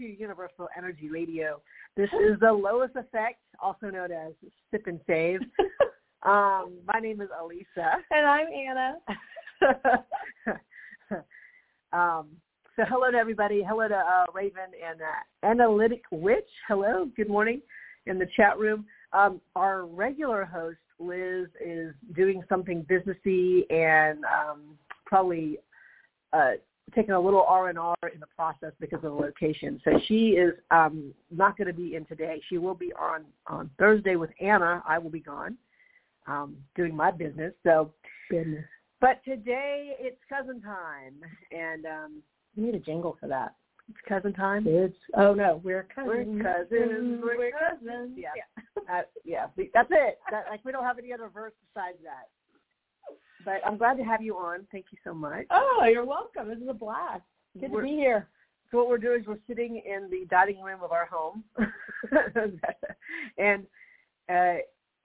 to Universal Energy Radio. This is the Lois Effect, also known as Sip and Save. um, my name is Alyssa. And I'm Anna. um, so hello to everybody. Hello to uh, Raven and uh, Analytic Witch. Hello. Good morning in the chat room. Um, our regular host, Liz, is doing something businessy and um, probably uh, taking a little R and R in the process because of the location. So she is um, not going to be in today. She will be on on Thursday with Anna. I will be gone um, doing my business. So Goodness. but today it's cousin time, and um, We need a jingle for that. it's cousin time. It's oh no, we're We're cousins. cousins. We're cousins. cousins. Yeah, uh, yeah. That's it. That, like we don't have any other verse besides that. But I'm glad to have you on. Thank you so much. Oh, you're welcome. This is a blast. Good We're- to be here. So what we're doing is we're sitting in the dining room of our home, and uh,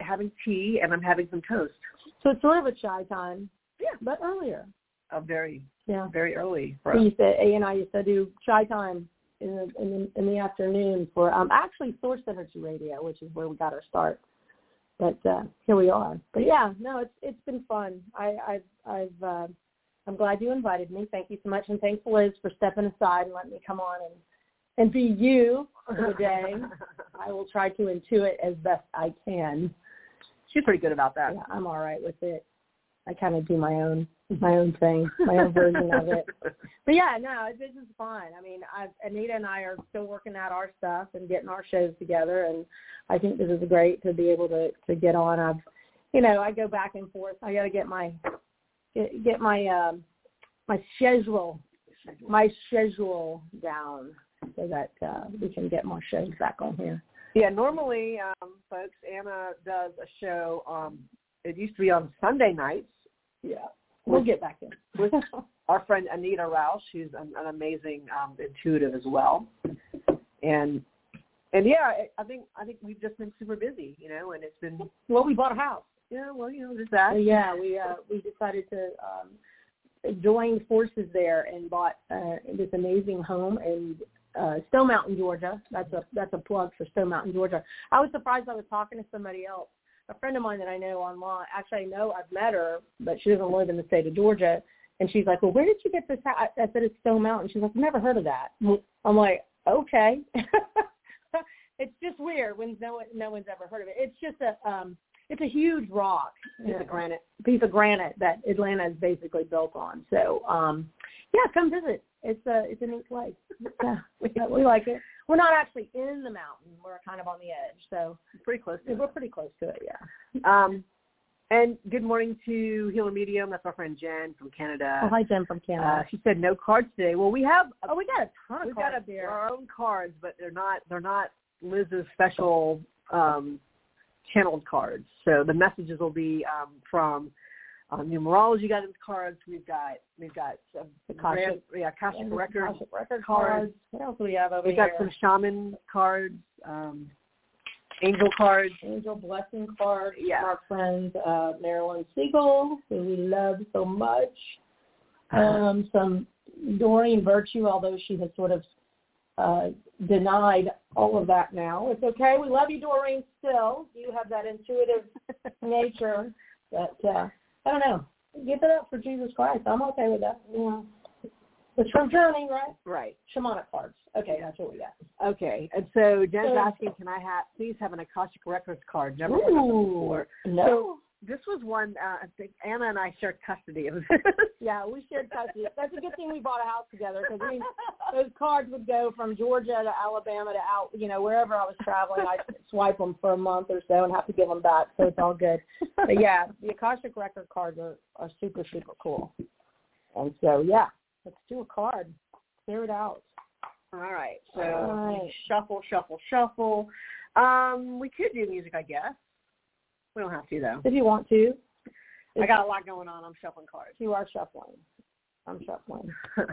having tea, and I'm having some toast. So it's sort of a chai time. Yeah. But earlier. Uh, very, Yeah. very early for us. used to A and I used to do chai time in the in the, in the afternoon for um actually Source Energy Radio, which is where we got our start. But uh here we are. But yeah, no, it's it's been fun. I I've I've uh, I'm glad you invited me. Thank you so much, and thanks Liz for stepping aside and letting me come on and and be you for the day. I will try to intuit as best I can. She's pretty good about that. Yeah, I'm all right with it. I kind of do my own my own thing, my own version of it. But yeah, no, it- this is fun. I mean, I, Anita and I are still working out our stuff and getting our shows together, and I think this is great to be able to to get on. I've, you know, I go back and forth. I got to get my get, get my um my schedule my schedule down so that uh, we can get more shows back on here. Yeah, normally, um, folks, Anna does a show. Um, it used to be on Sunday nights. Yeah, we'll get back in. with our friend Anita Roush, who's an, an amazing um, intuitive as well. And and yeah, I- I think I think we've just been super busy, you know, and it's been well, we bought a house. yeah, well, you know, just that. Yeah, we uh, we decided to um, join forces there and bought uh, this amazing home in uh, Stone Mountain, Georgia. That's a that's a plug for Stone Mountain, Georgia. I was surprised. I was talking to somebody else, a friend of mine that I know online. Actually, I know I've met her, but she doesn't live in the state of Georgia. And she's like, "Well, where did you get this house?" I said, "It's Stone Mountain." She's like, "I've never heard of that." I'm like, "Okay." it's just weird when no one, no one's ever heard of it. It's just a um, it's a huge rock, Piece of granite. piece of granite that Atlanta is basically built on. So, um, yeah, come visit. It's a it's a neat place. Yeah, we, we like it. We're not actually in the mountain. We're kind of on the edge, so Pretty close to we're pretty close to it. Yeah. Um, and good morning to Healer Medium. That's our friend Jen from Canada. Oh, hi, Jen from Uh, Canada. she said no cards today. Well, we have a oh, we got a ton of We've got cards a, our own cards, but they're not they're not Liz's special um, channeled cards. So the messages will be um, from um, numerology guidance cards. We've got we've got some Akashic. yeah, Akashic And record. Akashic record cards. cards. What else do we have over We've got some shaman cards, um, angel cards. Angel blessing cards. Yeah. from our friend uh, Marilyn Siegel, who we love so much. Uh-huh. Um, some Doreen Virtue, although she has sort of uh, denied all of that now. It's okay. We love you, Doreen, still. You have that intuitive nature that, uh, I don't know, give it up for Jesus Christ. I'm okay with that. Yeah. It's from Journey, right? Right. Shamanic cards. Okay, that's what we got. Okay. And so Jen's So- asking, can I have please have an Akashic Records card? Never heard of them before. no. This was one uh, I think Anna and I shared custody of. Yeah, we shared custody. That's a good thing we bought a house together because I mean, those cards would go from Georgia to Alabama to out, you know, wherever I was traveling. I'd swipe them for a month or so and have to give them back, so it's all good. But yeah, the Akashic record cards are, are super super cool. And so yeah, let's do a card. Clear it out. All right. So All right. shuffle, shuffle, shuffle. Um, we could do music, I guess. We don't have to though. If you want to. I got a lot going on. I'm shuffling cards. You are shuffling. I'm shuffling.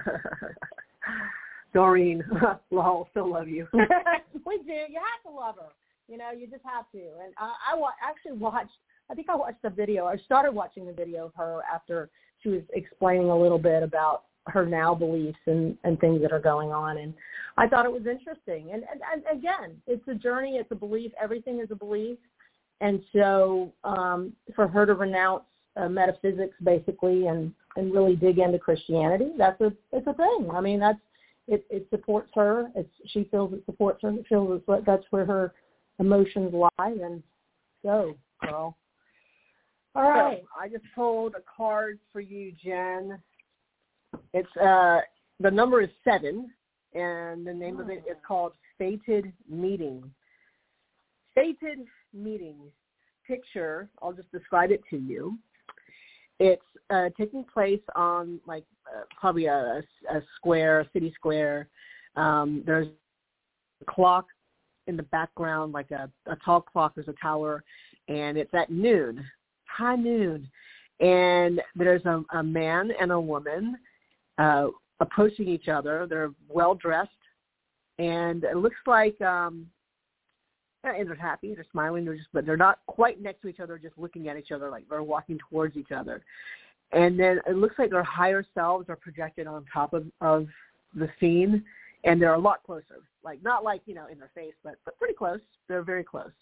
Doreen, lol, still love you. we do. You have to love her. You know, you just have to. And I, I wa- actually watched. I think I watched the video. I started watching the video of her after she was explaining a little bit about her now beliefs and and things that are going on and I thought it was interesting and, and, and again it's a journey it's a belief everything is a belief and so um for her to renounce uh, metaphysics basically and and really dig into Christianity that's a it's a thing I mean that's it it supports her it's she feels it supports her it feels it's, what that's where her emotions lie and go girl all right so I just pulled a card for you Jen it's uh the number is seven, and the name oh. of it is oh. called Fated Meeting. Fated Meeting. Picture. I'll just describe it to you. It's uh, taking place on like uh, probably a, a square, a city square. Um, there's a clock in the background, like a, a tall clock. There's a tower, and it's at noon, high noon, and there's a, a man and a woman uh, approaching each other. They're well dressed, and it looks like um, and they're happy. They're smiling. They're just, but they're not quite next to each other. Just looking at each other, like they're walking towards each other. And then it looks like their higher selves are projected on top of of the scene, and they're a lot closer. Like not like you know in their face, but but pretty close. They're very close.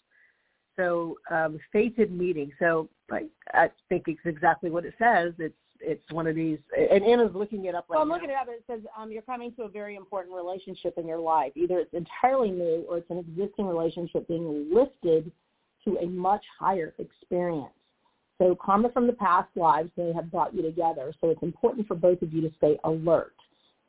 So um, fated meeting. So like I think it's exactly what it says. It's it's one of these. And Anna's looking it up right well, I'm now. looking it up. It says um, you're coming to a very important relationship in your life. Either it's entirely new or it's an existing relationship being lifted to a much higher experience. So karma from the past lives may have brought you together. So it's important for both of you to stay alert.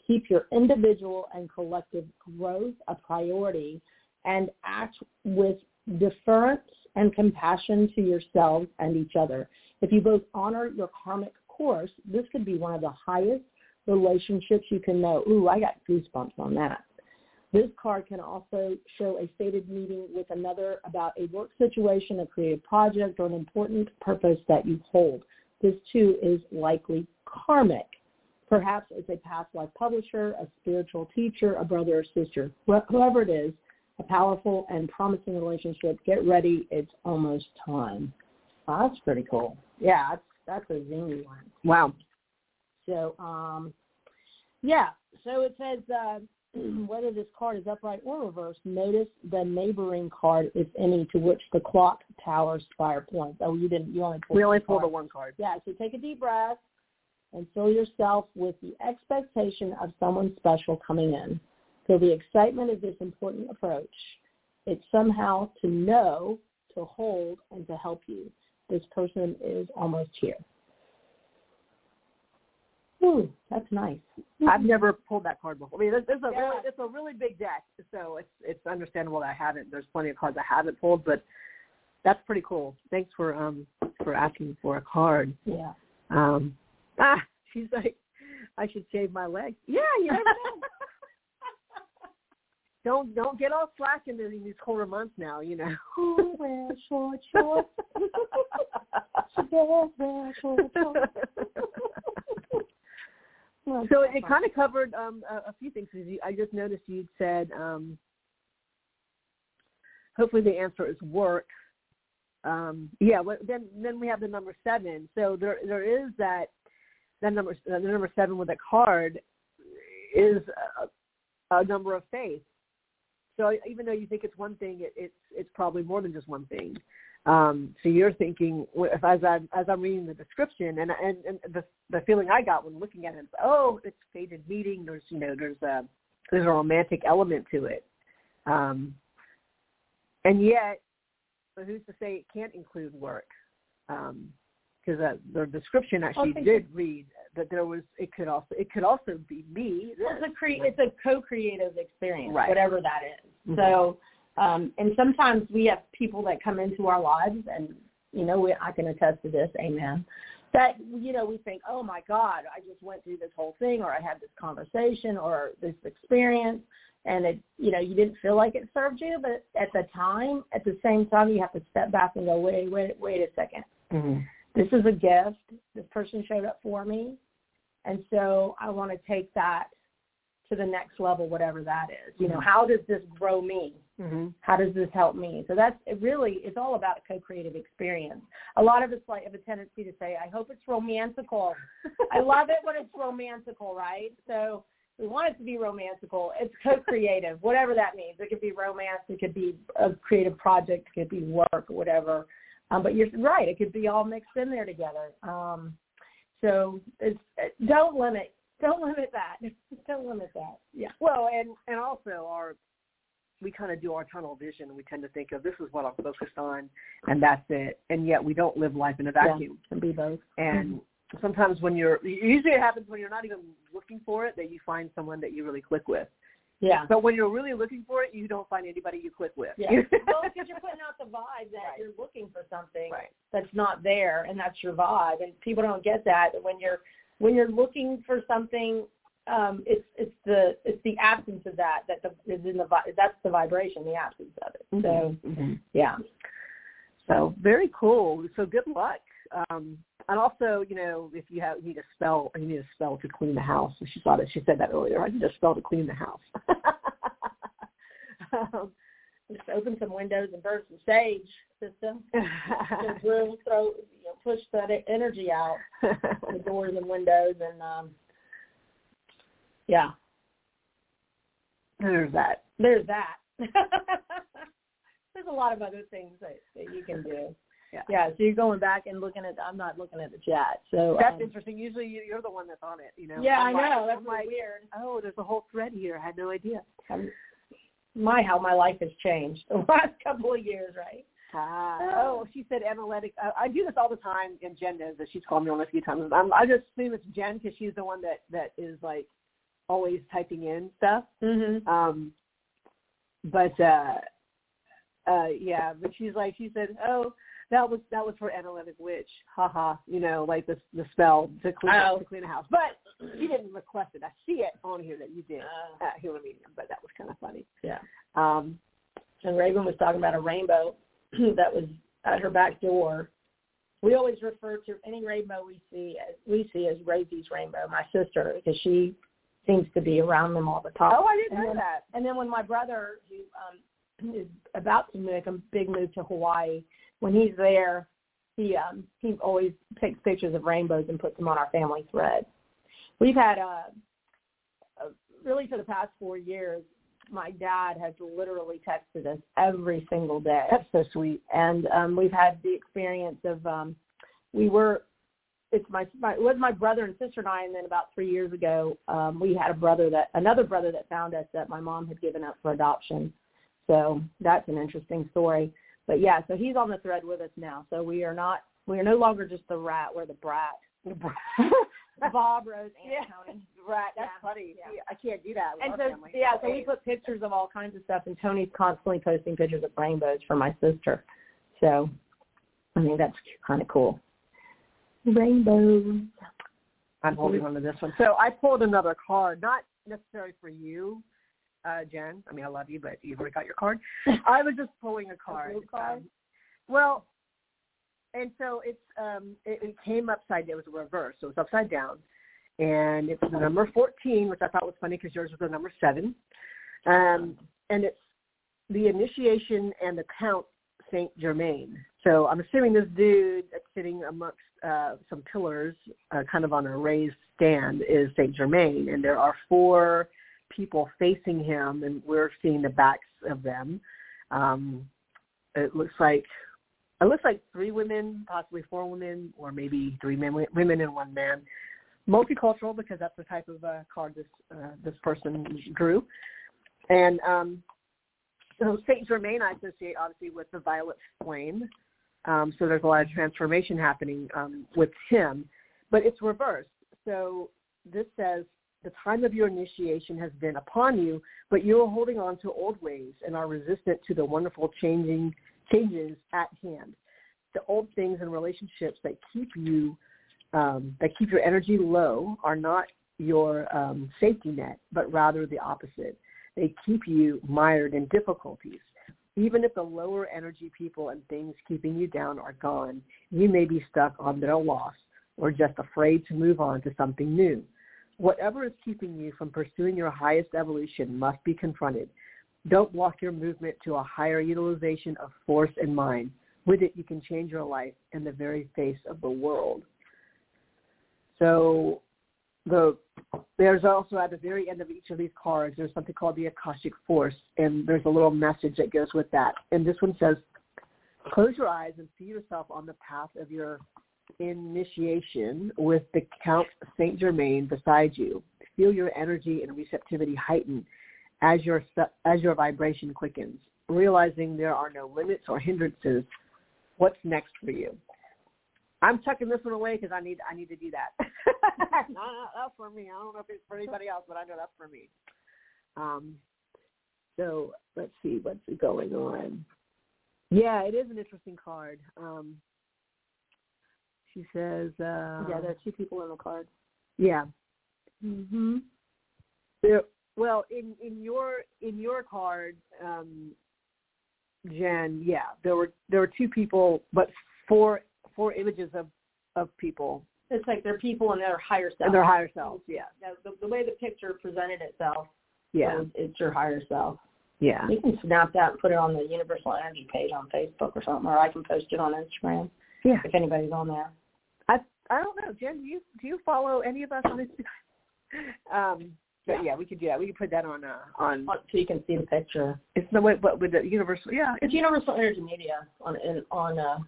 Keep your individual and collective growth a priority and act with deference and compassion to yourselves and each other. If you both honor your karmic course, this could be one of the highest relationships you can know. Ooh, I got goosebumps on that. This card can also show a stated meeting with another about a work situation, a creative project, or an important purpose that you hold. This too is likely karmic. Perhaps it's a past life publisher, a spiritual teacher, a brother or sister, whoever it is, a powerful and promising relationship. Get ready. It's almost time. That's pretty cool. Yeah, that's a zingy one. Wow. So, um, yeah. So it says uh, whether this card is upright or reversed. Notice the neighboring card, if any, to which the clock tower spire points. Oh, you didn't. You only pulled. We only pulled the one card. Yeah. So take a deep breath and fill yourself with the expectation of someone special coming in. Feel the excitement of this important approach. It's somehow to know, to hold, and to help you this person is almost here. Ooh, that's nice. I've never pulled that card before. I mean, it's, it's a yeah. really, it's a really big deck, so it's it's understandable that I haven't. There's plenty of cards I haven't pulled, but that's pretty cool. Thanks for um for asking for a card. Yeah. Um. Ah, she's like, I should shave my leg. Yeah, you never know. don't don't get all slack in these colder months now. You know. Who wears short shorts? wear short shorts. so it kind of covered um, a, a few things. I just noticed you'd said, um, hopefully the answer is work. Um, yeah, well, then then we have the number seven. So there there is that that number the number seven with a card is a, a number of faith. So even though you think it's one thing, it, it's it's probably more than just one thing. Um, so you're thinking, if as I'm as I'm reading the description, and and, and the the feeling I got when looking at it, oh, it's fated meeting. There's you know there's a there's a romantic element to it, um, and yet, but who's to say it can't include work? Because uh, the description actually did read that there was it could also it could also be me. Well, it's a cre- it's a co-creative experience, right. whatever that is. Mm-hmm. So, um, and sometimes we have people that come into our lives, and you know, we, I can attest to this. Amen. That you know, we think, oh my God, I just went through this whole thing, or I had this conversation, or this experience, and it, you know, you didn't feel like it served you, but at the time, at the same time, you have to step back and go, wait, wait, wait a 2nd mm-hmm this is a gift. This person showed up for me. And so I want to take that to the next level, whatever that is. You know, mm-hmm. how does this grow me? Mm-hmm. How does this help me? So that's it really, it's all about a co-creative experience. A lot of us like have a tendency to say, I hope it's romantical. I love it when it's romantical, right? So we want it to be romantical. It's co-creative, whatever that means. It could be romance, it could be a creative project, it could be work, whatever. Um, but you're right, it could be all mixed in there together. Um, so it's, don't limit, don't limit that. don't limit that. Yeah. Well, and and also our we kind of do our tunnel vision. We tend to think of this is what I'm focused on, and that's it. And yet we don't live life in a vacuum. Yeah, and be both. And mm-hmm. sometimes when you're usually it happens when you're not even looking for it that you find someone that you really click with. Yeah. But when you're really looking for it, you don't find anybody you click with. Yeah. well, because you're putting out the vibe that right. you're looking for something right. that's not there, and that's your vibe. And people don't get that when you're when you're looking for something. Um, it's it's the it's the absence of that that the, is in the that's the vibration, the absence of it. Mm-hmm. So mm-hmm. yeah. So very cool. So good luck. Um, and also, you know, if you have you need a spell, you need a spell to clean the house. She thought it. She said that earlier. I need a spell to clean the house. um, just open some windows and burn some sage, sister. just throw, throw, you know, push that energy out the doors and windows, and um, yeah. There's that. There's that. There's a lot of other things that, that you can do. Yeah. yeah. So you're going back and looking at. I'm not looking at the chat. So that's um, interesting. Usually you, are the one that's on it. You know. Yeah, I'm i like, know. That's I'm like, weird. Oh, there's a whole thread here. I had no idea. Um, my how my life has changed the last couple of years, right? Ah. Oh, she said analytic. I, I do this all the time, and Jen knows that she's called me on a few times. I'm, I just assume it's Jen because she's the one that that is like always typing in stuff. Mm-hmm. Um, but uh, uh, yeah, but she's like, she said, oh, that was that was for analytic witch, haha. You know, like the the spell to clean oh. to clean a house. But she didn't request it. I see it on here that you did uh, at Human Medium, but that was kind of funny. Yeah. Um, and Raven was talking about a rainbow that was at her back door. We always refer to any rainbow we see as we see as Rosie's rainbow, my sister, because she seems to be around them all the time. Oh, I didn't and know that. And then when my brother, who um, is about to make a big move to Hawaii, when he's there, he um, he always takes pictures of rainbows and puts them on our family thread. We've had uh, uh, really for the past four years, my dad has literally texted us every single day. That's so sweet. And um, we've had the experience of um, we were it's my, my it was my brother and sister and I, and then about three years ago, um, we had a brother that another brother that found us that my mom had given up for adoption. So that's an interesting story. But yeah, so he's on the thread with us now. So we are not we are no longer just the rat, we're the brat. Bob, Rose, and yeah. Tony. Right, that's Yeah. funny. Yeah. I can't do that And so family. yeah, so we put pictures of all kinds of stuff, and Tony's constantly posting pictures of rainbows for my sister. So I think that's kind of cool. Rainbows. I'm holding on to this one. So I pulled another card, not necessarily for you, uh, Jen. I mean, I love you, but you've already got your card. I was just pulling a card. blue card? Um, well, and so it's um, it, it came upside. Down it was a reverse, so it was upside down, and it's the number fourteen, which I thought was funny because yours was the number seven, um, and it's the initiation and the count Saint Germain. So I'm assuming this dude that's sitting amongst uh, some pillars, uh, kind of on a raised stand, is Saint Germain, and there are four people facing him, and we're seeing the backs of them. Um, it looks like it looks like three women, possibly four women, or maybe three men, women and one man. Multicultural because that's the type of uh, card this uh, this person drew, and um, so Saint Germain I associate obviously with the violet flame. Um, so there's a lot of transformation happening um, with him, but it's reversed. So this says the time of your initiation has been upon you, but you are holding on to old ways and are resistant to the wonderful changing changes at hand. The old things and relationships that keep you um, that keep your energy low are not your um, safety net, but rather the opposite. They keep you mired in difficulties. Even if the lower energy people and things keeping you down are gone, you may be stuck on their loss or just afraid to move on to something new. Whatever is keeping you from pursuing your highest evolution must be confronted. Don't block your movement to a higher utilization of force and mind. With it, you can change your life and the very face of the world. So the there's also at the very end of each of these cards, there's something called the Akashic Force, and there's a little message that goes with that. And this one says, close your eyes and see yourself on the path of your initiation with the Count Saint Germain beside you. Feel your energy and receptivity heighten as your as your vibration quickens, realizing there are no limits or hindrances. What's next for you? I'm tucking this one away because I need I need to do that. that's for me. I don't know if it's for anybody else, but I know that's for me. Um, so let's see what's going on. Yeah, it is an interesting card. Um, she says, uh, yeah, there are two people in the card. Yeah. Mhm. There, well, in in your in your card, um, Jen, yeah, there were there were two people, but four four images of of people. It's like they're people and their higher self. And their higher selves, yeah. The, the way the picture presented itself, yeah, is, it's your higher self. Yeah. You can snap that and put it on the Universal Energy page on Facebook or something, or I can post it on Instagram. Yeah. If anybody's on there. I don't know, Jen. Do you do you follow any of us on Instagram? um, but yeah. yeah, we could do that. We could put that on uh, on so you can see the picture. It's the way, but with the Universal, yeah, it's Universal Energy Media on in, on uh,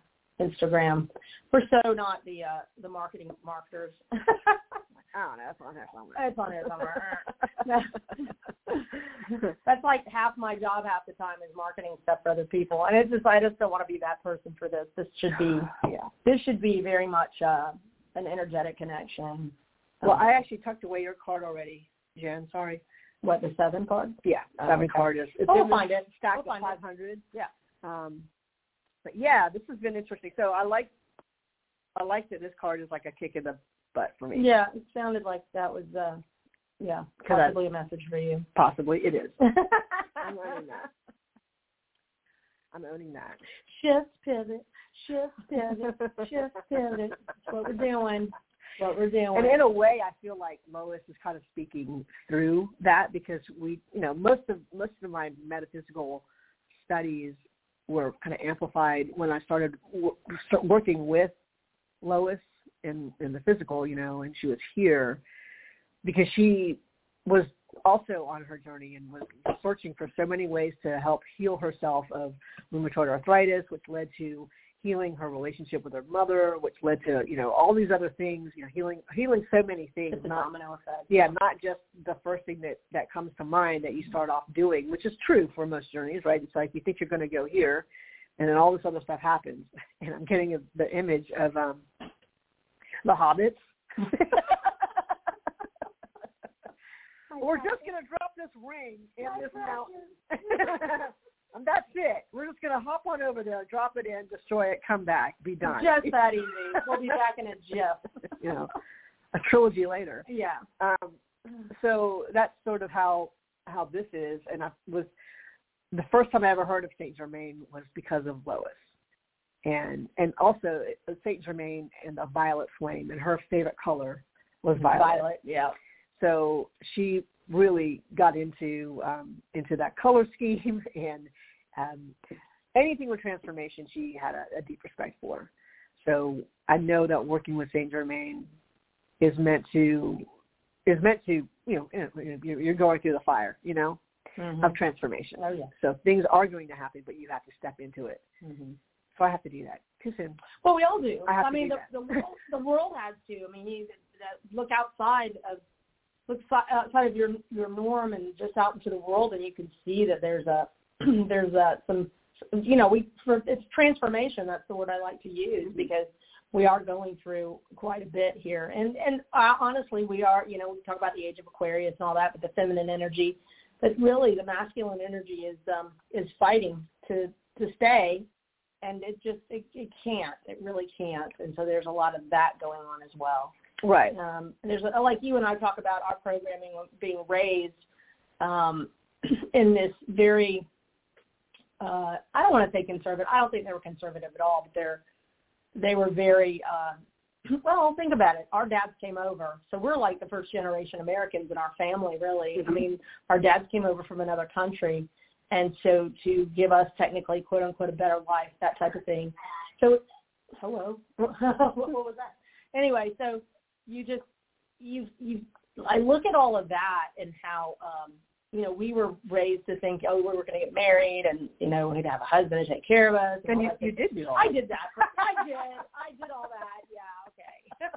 Instagram. We're so not the uh, the marketing marketers. I don't know. That's on there somewhere. It's on there somewhere. That's like half my job half the time is marketing stuff for other people, and it's just I just don't want to be that person for this. This should be yeah. This should be very much uh, an energetic connection. Well, um, I actually tucked away your card already, Jen. Sorry. What the seven card? Yeah, seven oh, okay. card is. It's oh, we'll find it. Stack we'll of five hundred. Yeah. Um, but yeah, this has been interesting. So I like I like that this card is like a kick in the butt for me. Yeah, it sounded like that was uh yeah, possibly I, a message for you. Possibly it is. I'm owning that. I'm owning that. Shift pivot, shift pivot, shift pivot. What we're doing. What we're doing. And in a way, I feel like Lois is kind of speaking through that because we, you know, most of most of my metaphysical studies were kind of amplified when I started working with Lois in in the physical, you know, and she was here because she was also on her journey and was searching for so many ways to help heal herself of rheumatoid arthritis, which led to healing her relationship with her mother, which led to you know all these other things. You know, healing healing so many things. It's not, domino effect. Yeah, not just the first thing that that comes to mind that you start off doing, which is true for most journeys, right? It's like you think you're going to go here, and then all this other stuff happens. And I'm getting a, the image of um the hobbits. We're just going to drop this ring in this mountain. And that's it. We're just going to hop on over there, drop it in, destroy it, come back, be done. Just that easy. We'll be back in a jiff. you know, a trilogy later. Yeah. Um, so that's sort of how how this is, and I was the first time I ever heard of Saint Germain was because of Lois, and and also Saint Germain and a violet flame, and her favorite color was violet. Violet, yeah. So she really got into um, into that color scheme and um, anything with transformation, she had a, a deep respect for. So I know that working with Saint Germain is meant to is meant to you know you're going through the fire, you know, mm-hmm. of transformation. Oh yeah. So things are going to happen, but you have to step into it. Mm-hmm. So I have to do that. Too soon. Well, we all do. I, have I mean, the, the, world, the world has to. I mean, you look outside of look outside of your your norm and just out into the world, and you can see that there's a there's a some you know we for it's transformation. That's the word I like to use because we are going through quite a bit here, and and uh, honestly, we are you know we talk about the age of Aquarius and all that, but the feminine energy, but really the masculine energy is um is fighting to to stay. And it just it, it can't it really can't. And so there's a lot of that going on as well Right. Um, and there's a, like you and I talk about our programming being raised um, in this very uh, I don't want to say conservative. I don't think they were conservative at all, but they're they were very uh, well. Think about it. Our dads came over, so we're like the first generation Americans in our family. Really, mm-hmm. I mean, our dads came over from another country, and so to give us technically quote unquote a better life, that type of thing. So, hello, what, what was that? Anyway, so you just you you I look at all of that and how um, you know we were raised to think oh we were going to get married and you know we'd have a husband to take care of us. And, and you, you did do all. I did that. I did. I did all that. Yeah. Okay.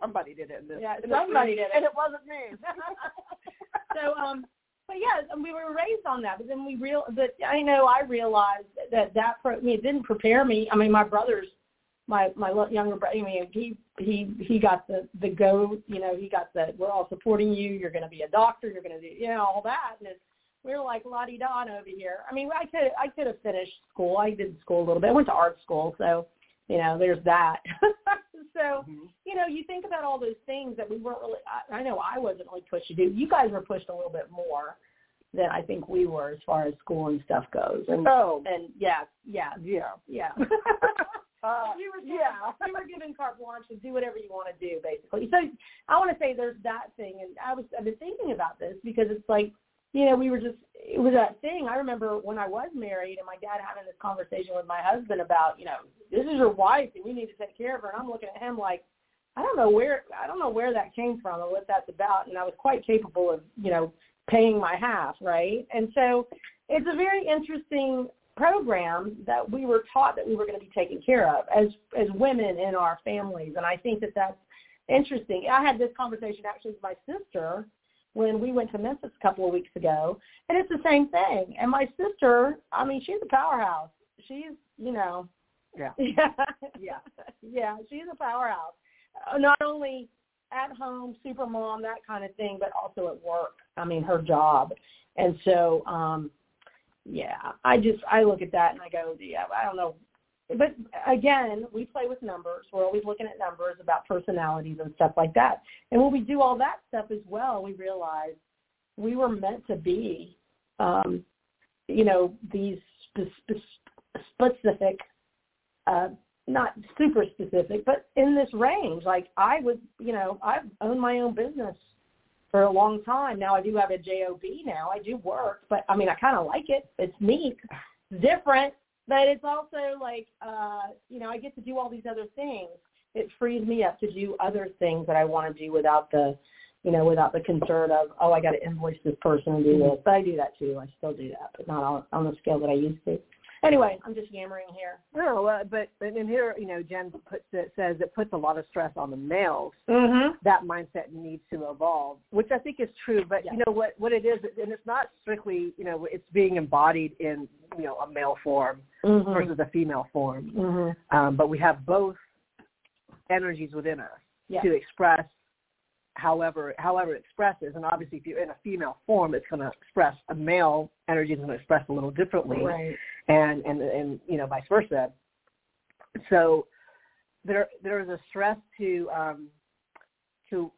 somebody did it. In this, yeah, somebody did it, and it wasn't me. so um but yeah, we were raised on that. But then we real, but I know I realized that that pro, I mean, it didn't prepare me. I mean, my brothers, my my younger brother, I mean, he he he got the the go. You know, he got the we're all supporting you. You're going to be a doctor. You're going to do you know all that. And it's, we were like la di da over here. I mean, I could I could have finished school. I did school a little bit. I went to art school, so you know, there's that. so, mm-hmm. you know, you think about all those things that we weren't really, I, I know I wasn't really pushed to do. You guys were pushed a little bit more than I think we were as far as school and stuff goes. And, oh. And yeah, yeah, yeah, yeah. uh, you were yeah. you were given carte blanche to do whatever you want to do, basically. So I want to say there's that thing, and I was I've been thinking about this because it's like you know, we were just, it was that thing. I remember when I was married and my dad having this conversation with my husband about, you know, this is your wife and you need to take care of her. And I'm looking at him like, I don't know where, I don't know where that came from or what that's about. And I was quite capable of, you know, paying my half, right? And so it's a very interesting program that we were taught that we were going to be taken care of as as women in our families and I think that that's interesting. I had this conversation actually with my sister when we went to Memphis a couple of weeks ago, and it's the same thing. And my sister, I mean, she's a powerhouse. She's, you know, yeah, yeah, yeah, yeah. She's a powerhouse. Uh, not only at home, super mom, that kind of thing, but also at work. I mean, her job. And so, um, yeah, I just I look at that and I go, yeah, I don't know but again, we play with numbers. We're always looking at numbers about personalities and stuff like that. And when we do all that stuff as well, we realize we were meant to be, um, you know, these specific, uh, not super specific, but in this range. Like I would, you know, I've owned my own business for a long time. Now I do have a job. Now I do work, but I mean, I kind of like it. It's neat, different but it's also like uh you know i get to do all these other things it frees me up to do other things that i want to do without the you know without the concern of oh i got to invoice this person and do this but i do that too i still do that but not on, on the scale that i used to Anyway, I'm just yammering here. No, uh, but and here, you know, Jen puts it, says it puts a lot of stress on the males. Mm-hmm. That mindset needs to evolve, which I think is true. But yeah. you know what? What it is, and it's not strictly, you know, it's being embodied in, you know, a male form mm-hmm. versus a female form. Mm-hmm. Um, but we have both energies within us yeah. to express however however it expresses. And obviously, if you're in a female form, it's going to express a male energy is going to express a little differently, right. And and and you know vice versa. So there there is a stress to um, to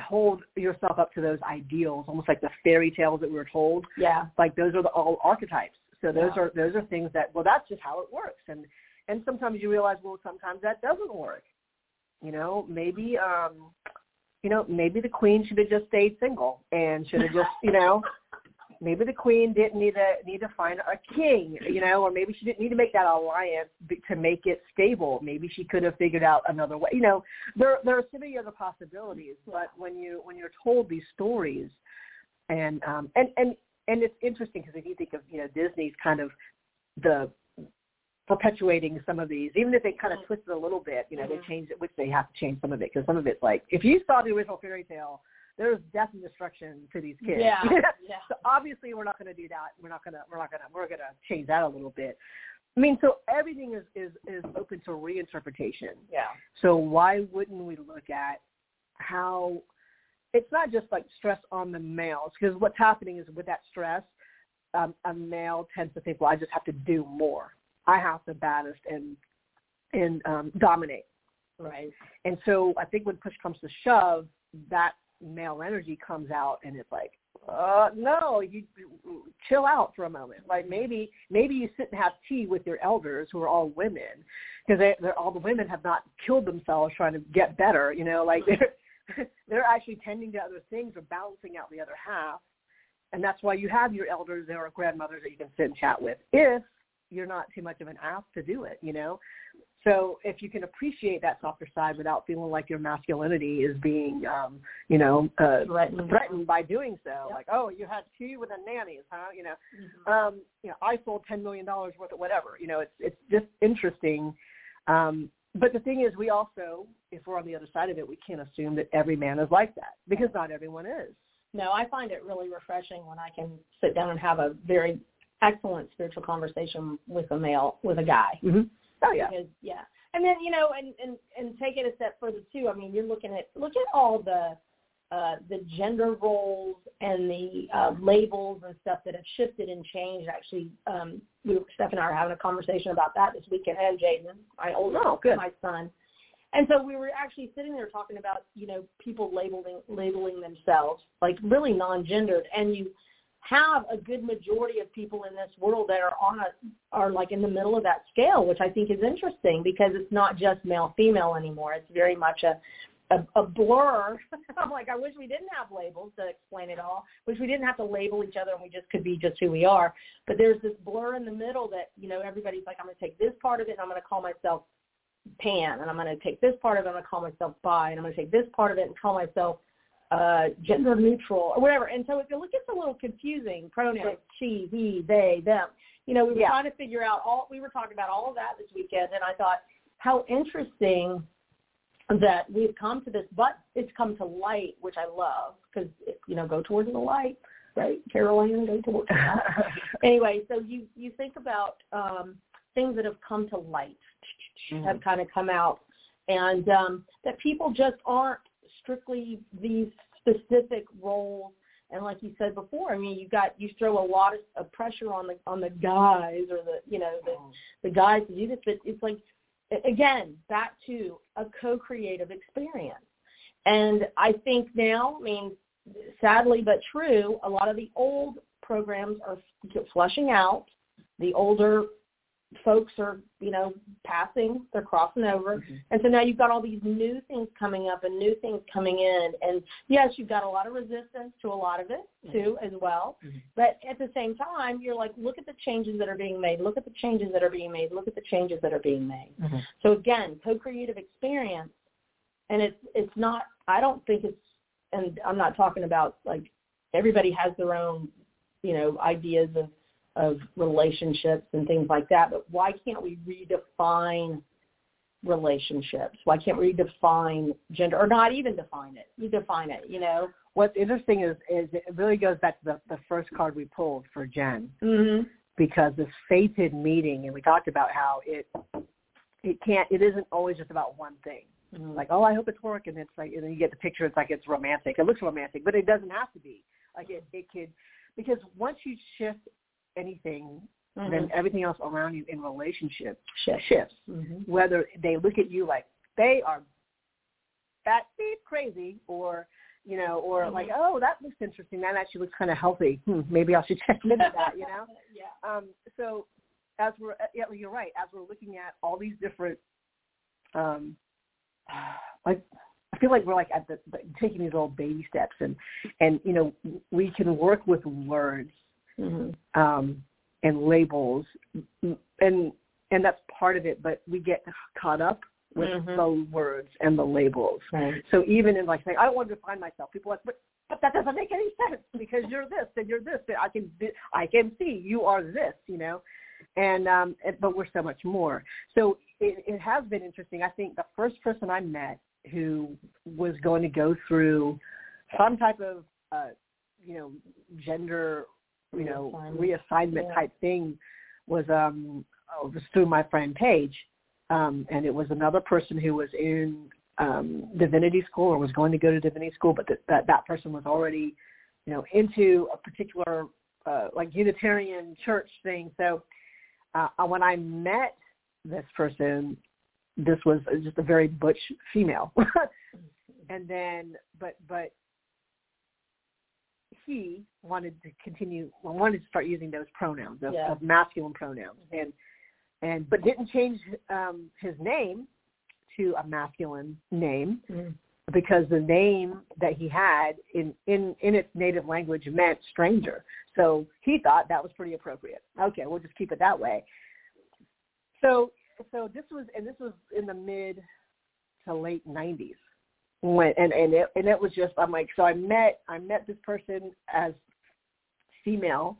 hold yourself up to those ideals, almost like the fairy tales that we were told. Yeah, like those are the all archetypes. So those yeah. are those are things that well, that's just how it works, and and sometimes you realize well, sometimes that doesn't work. You know, maybe um, you know, maybe the queen should have just stayed single and should have just, you know, maybe the queen didn't need to need to find a king, you know, or maybe she didn't need to make that alliance to make it stable. Maybe she could have figured out another way. You know, there there are so many other possibilities. But when you when you're told these stories, and um and and and it's interesting because if you think of you know Disney's kind of the perpetuating some of these, even if they kind of mm-hmm. twist it a little bit, you know, mm-hmm. they change it, which they have to change some of it because some of it's like, if you saw the original fairy tale, there's death and destruction to these kids. Yeah. yeah. so obviously we're not going to do that. We're not going to, we're not going to, we're going to change that a little bit. I mean, so everything is, is, is open to reinterpretation. Yeah. So why wouldn't we look at how it's not just like stress on the males because what's happening is with that stress, um, a male tends to think, well, I just have to do more I have to baddest and and um, dominate. Right. And so I think when push comes to shove, that male energy comes out, and it's like, uh, no, you chill out for a moment. Like maybe maybe you sit and have tea with your elders who are all women, because they, they're all the women have not killed themselves trying to get better. You know, like they're they're actually tending to other things or balancing out the other half and that's why you have your elders or grandmothers that you can sit and chat with if you're not too much of an ass to do it, you know. So if you can appreciate that softer side without feeling like your masculinity is being, um, you know, uh, threatened. threatened by doing so, Yep. like, oh, you had tea with the nannies, huh? You know, Mhm. um, you know, I sold ten million dollars worth of whatever. You know, it's it's just interesting. Um, but the thing is, we also, if we're on the other side of it, we can't assume that every man is like that because not everyone is. No, I find it really refreshing when I can sit down and have a very excellent spiritual conversation with a male, with a guy. Mm-hmm. Oh yeah. Because yeah, and then you know, and and and take it a step further too. I mean, you're looking at look at all the uh, the gender roles and the uh, labels and stuff that have shifted and changed. Actually, um, we Steph and I were having a conversation about that this weekend, and Jaden, my oldest, Oh, good. my son. And so we were actually sitting there talking about, you know, people labeling labeling themselves like really non-gendered, and you have a good majority of people in this world that are on a are like in the middle of that scale, which I think is interesting because it's not just male female anymore. It's very much a a, a blur. I'm like, I wish we didn't have labels to explain it all. Wish we didn't have to label each other and we just could be just who we are. But there's this blur in the middle that you know everybody's like, I'm going to take this part of it and I'm going to call myself pan, and I'm going to take this part of it and I'm going to call myself bi, and I'm going to take this part of it and call myself uh, gender neutral or whatever. And so it, gets a little confusing. Pronouns, she, he, they, them. You know, we were Yeah. trying to figure out all. We were talking about all of that this weekend, and I thought how interesting that we've come to this, but it's come to light, which I love because you know, go towards the light, right, Caroline, go towards the light. anyway, so you you think about um, things that have come to light, Mhm. have kind of come out, and um, that people just aren't strictly these specific roles. And like you said before, I mean, you got you throw a lot of, of pressure on the on the guys or the you know the oh. the guys to do this, but it's like again back to a co-creative experience. And I think now, I mean, sadly but true, a lot of the old programs are flushing out. The older folks are, you know, passing, they're crossing over. Mhm. And so now you've got all these new things coming up and new things coming in. And yes, you've got a lot of resistance to a lot of it too as well. Mhm. But at the same time, you're like, look at the changes that are being made. Look at the changes that are being made. Look at the changes that are being made. Mhm. So again, co-creative experience, and it's it's not. I don't think it's, and I'm not talking about like everybody has their own, you know, ideas of of relationships and things like that. But why can't we redefine relationships? Why can't we redefine gender, or not even define it? You define it, you know. What's interesting is is it really goes back to the the first card we pulled for Jen Mm-hmm. because this fated meeting, and we talked about how it it can't it isn't always just about one thing. Mm-hmm. Like, oh, I hope it's work, and it's like, and then you get the picture. It's like it's romantic. It looks romantic, but it doesn't have to be. Like it, it could, because once you shift anything, Mm-hmm. then everything else around you in relationship Shift. shifts. Mm-hmm. Whether they look at you like they are that beep crazy, or you know, or Mhm. like, oh, that looks interesting. That actually looks kind of healthy. Hmm, maybe I should check into that. You know. yeah. Um, so as we're uh, yeah, you're right. As we're looking at all these different, um, like I feel like we're like at the, the taking these little baby steps, and and you know we can work with words Mm-hmm. um, and labels, and and that's part of it. But we get caught up with Mhm. the words and the labels. Right. So even in like saying, I don't want to define myself, people are like, but, but that doesn't make any sense because you're this and you're this. And I can I can see you are this, you know, and um, but we're so much more. So it, it has been interesting. I think the first person I met who was going to go through some type of uh, you know gender you know Reassignment. Yeah. type thing was um oh, was through my friend Paige um, and it was another person who was in um, divinity school or was going to go to divinity school, but that that, that person was already, you know, into a particular uh, like Unitarian church thing. So uh, when I met this person, this was just a very butch female, and then but but he wanted to continue wanted to start using those pronouns of, Yeah. of masculine pronouns and and but didn't change um his name to a masculine name Mm-hmm. because the name that he had in in in its native language meant stranger. So he thought that was pretty appropriate. Okay, we'll just keep it that way. So so this was and this was in the mid to late 90s when and and it and it was just I'm like so I met I met this person as female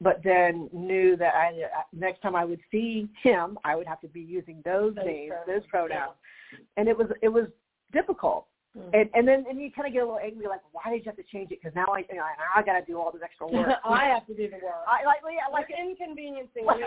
but then knew that I next time I would see him I would have to be using those, those names pronouns. those pronouns and it was it was difficult Mm-hmm. And and then and you kind of get a little angry, like, why did you have to change it? Because now I you know, I got to do all this extra work. I have to do the work. I like yeah, like inconveniencing me.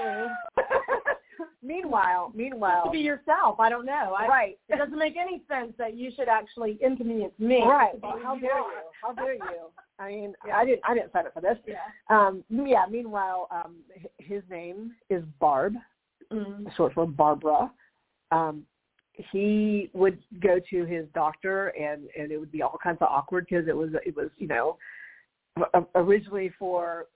meanwhile, meanwhile, to be yourself. I don't know. I, right. It doesn't make any sense that you should actually inconvenience me. Right. Well, how dare you? How dare you? I mean. I didn't. I didn't sign up for this. Yeah. Um. Yeah. Meanwhile, um, his name is Barb, mm-hmm. short for Barbara. Um, he would go to his doctor and and it would be all kinds of awkward because it was it was you know originally for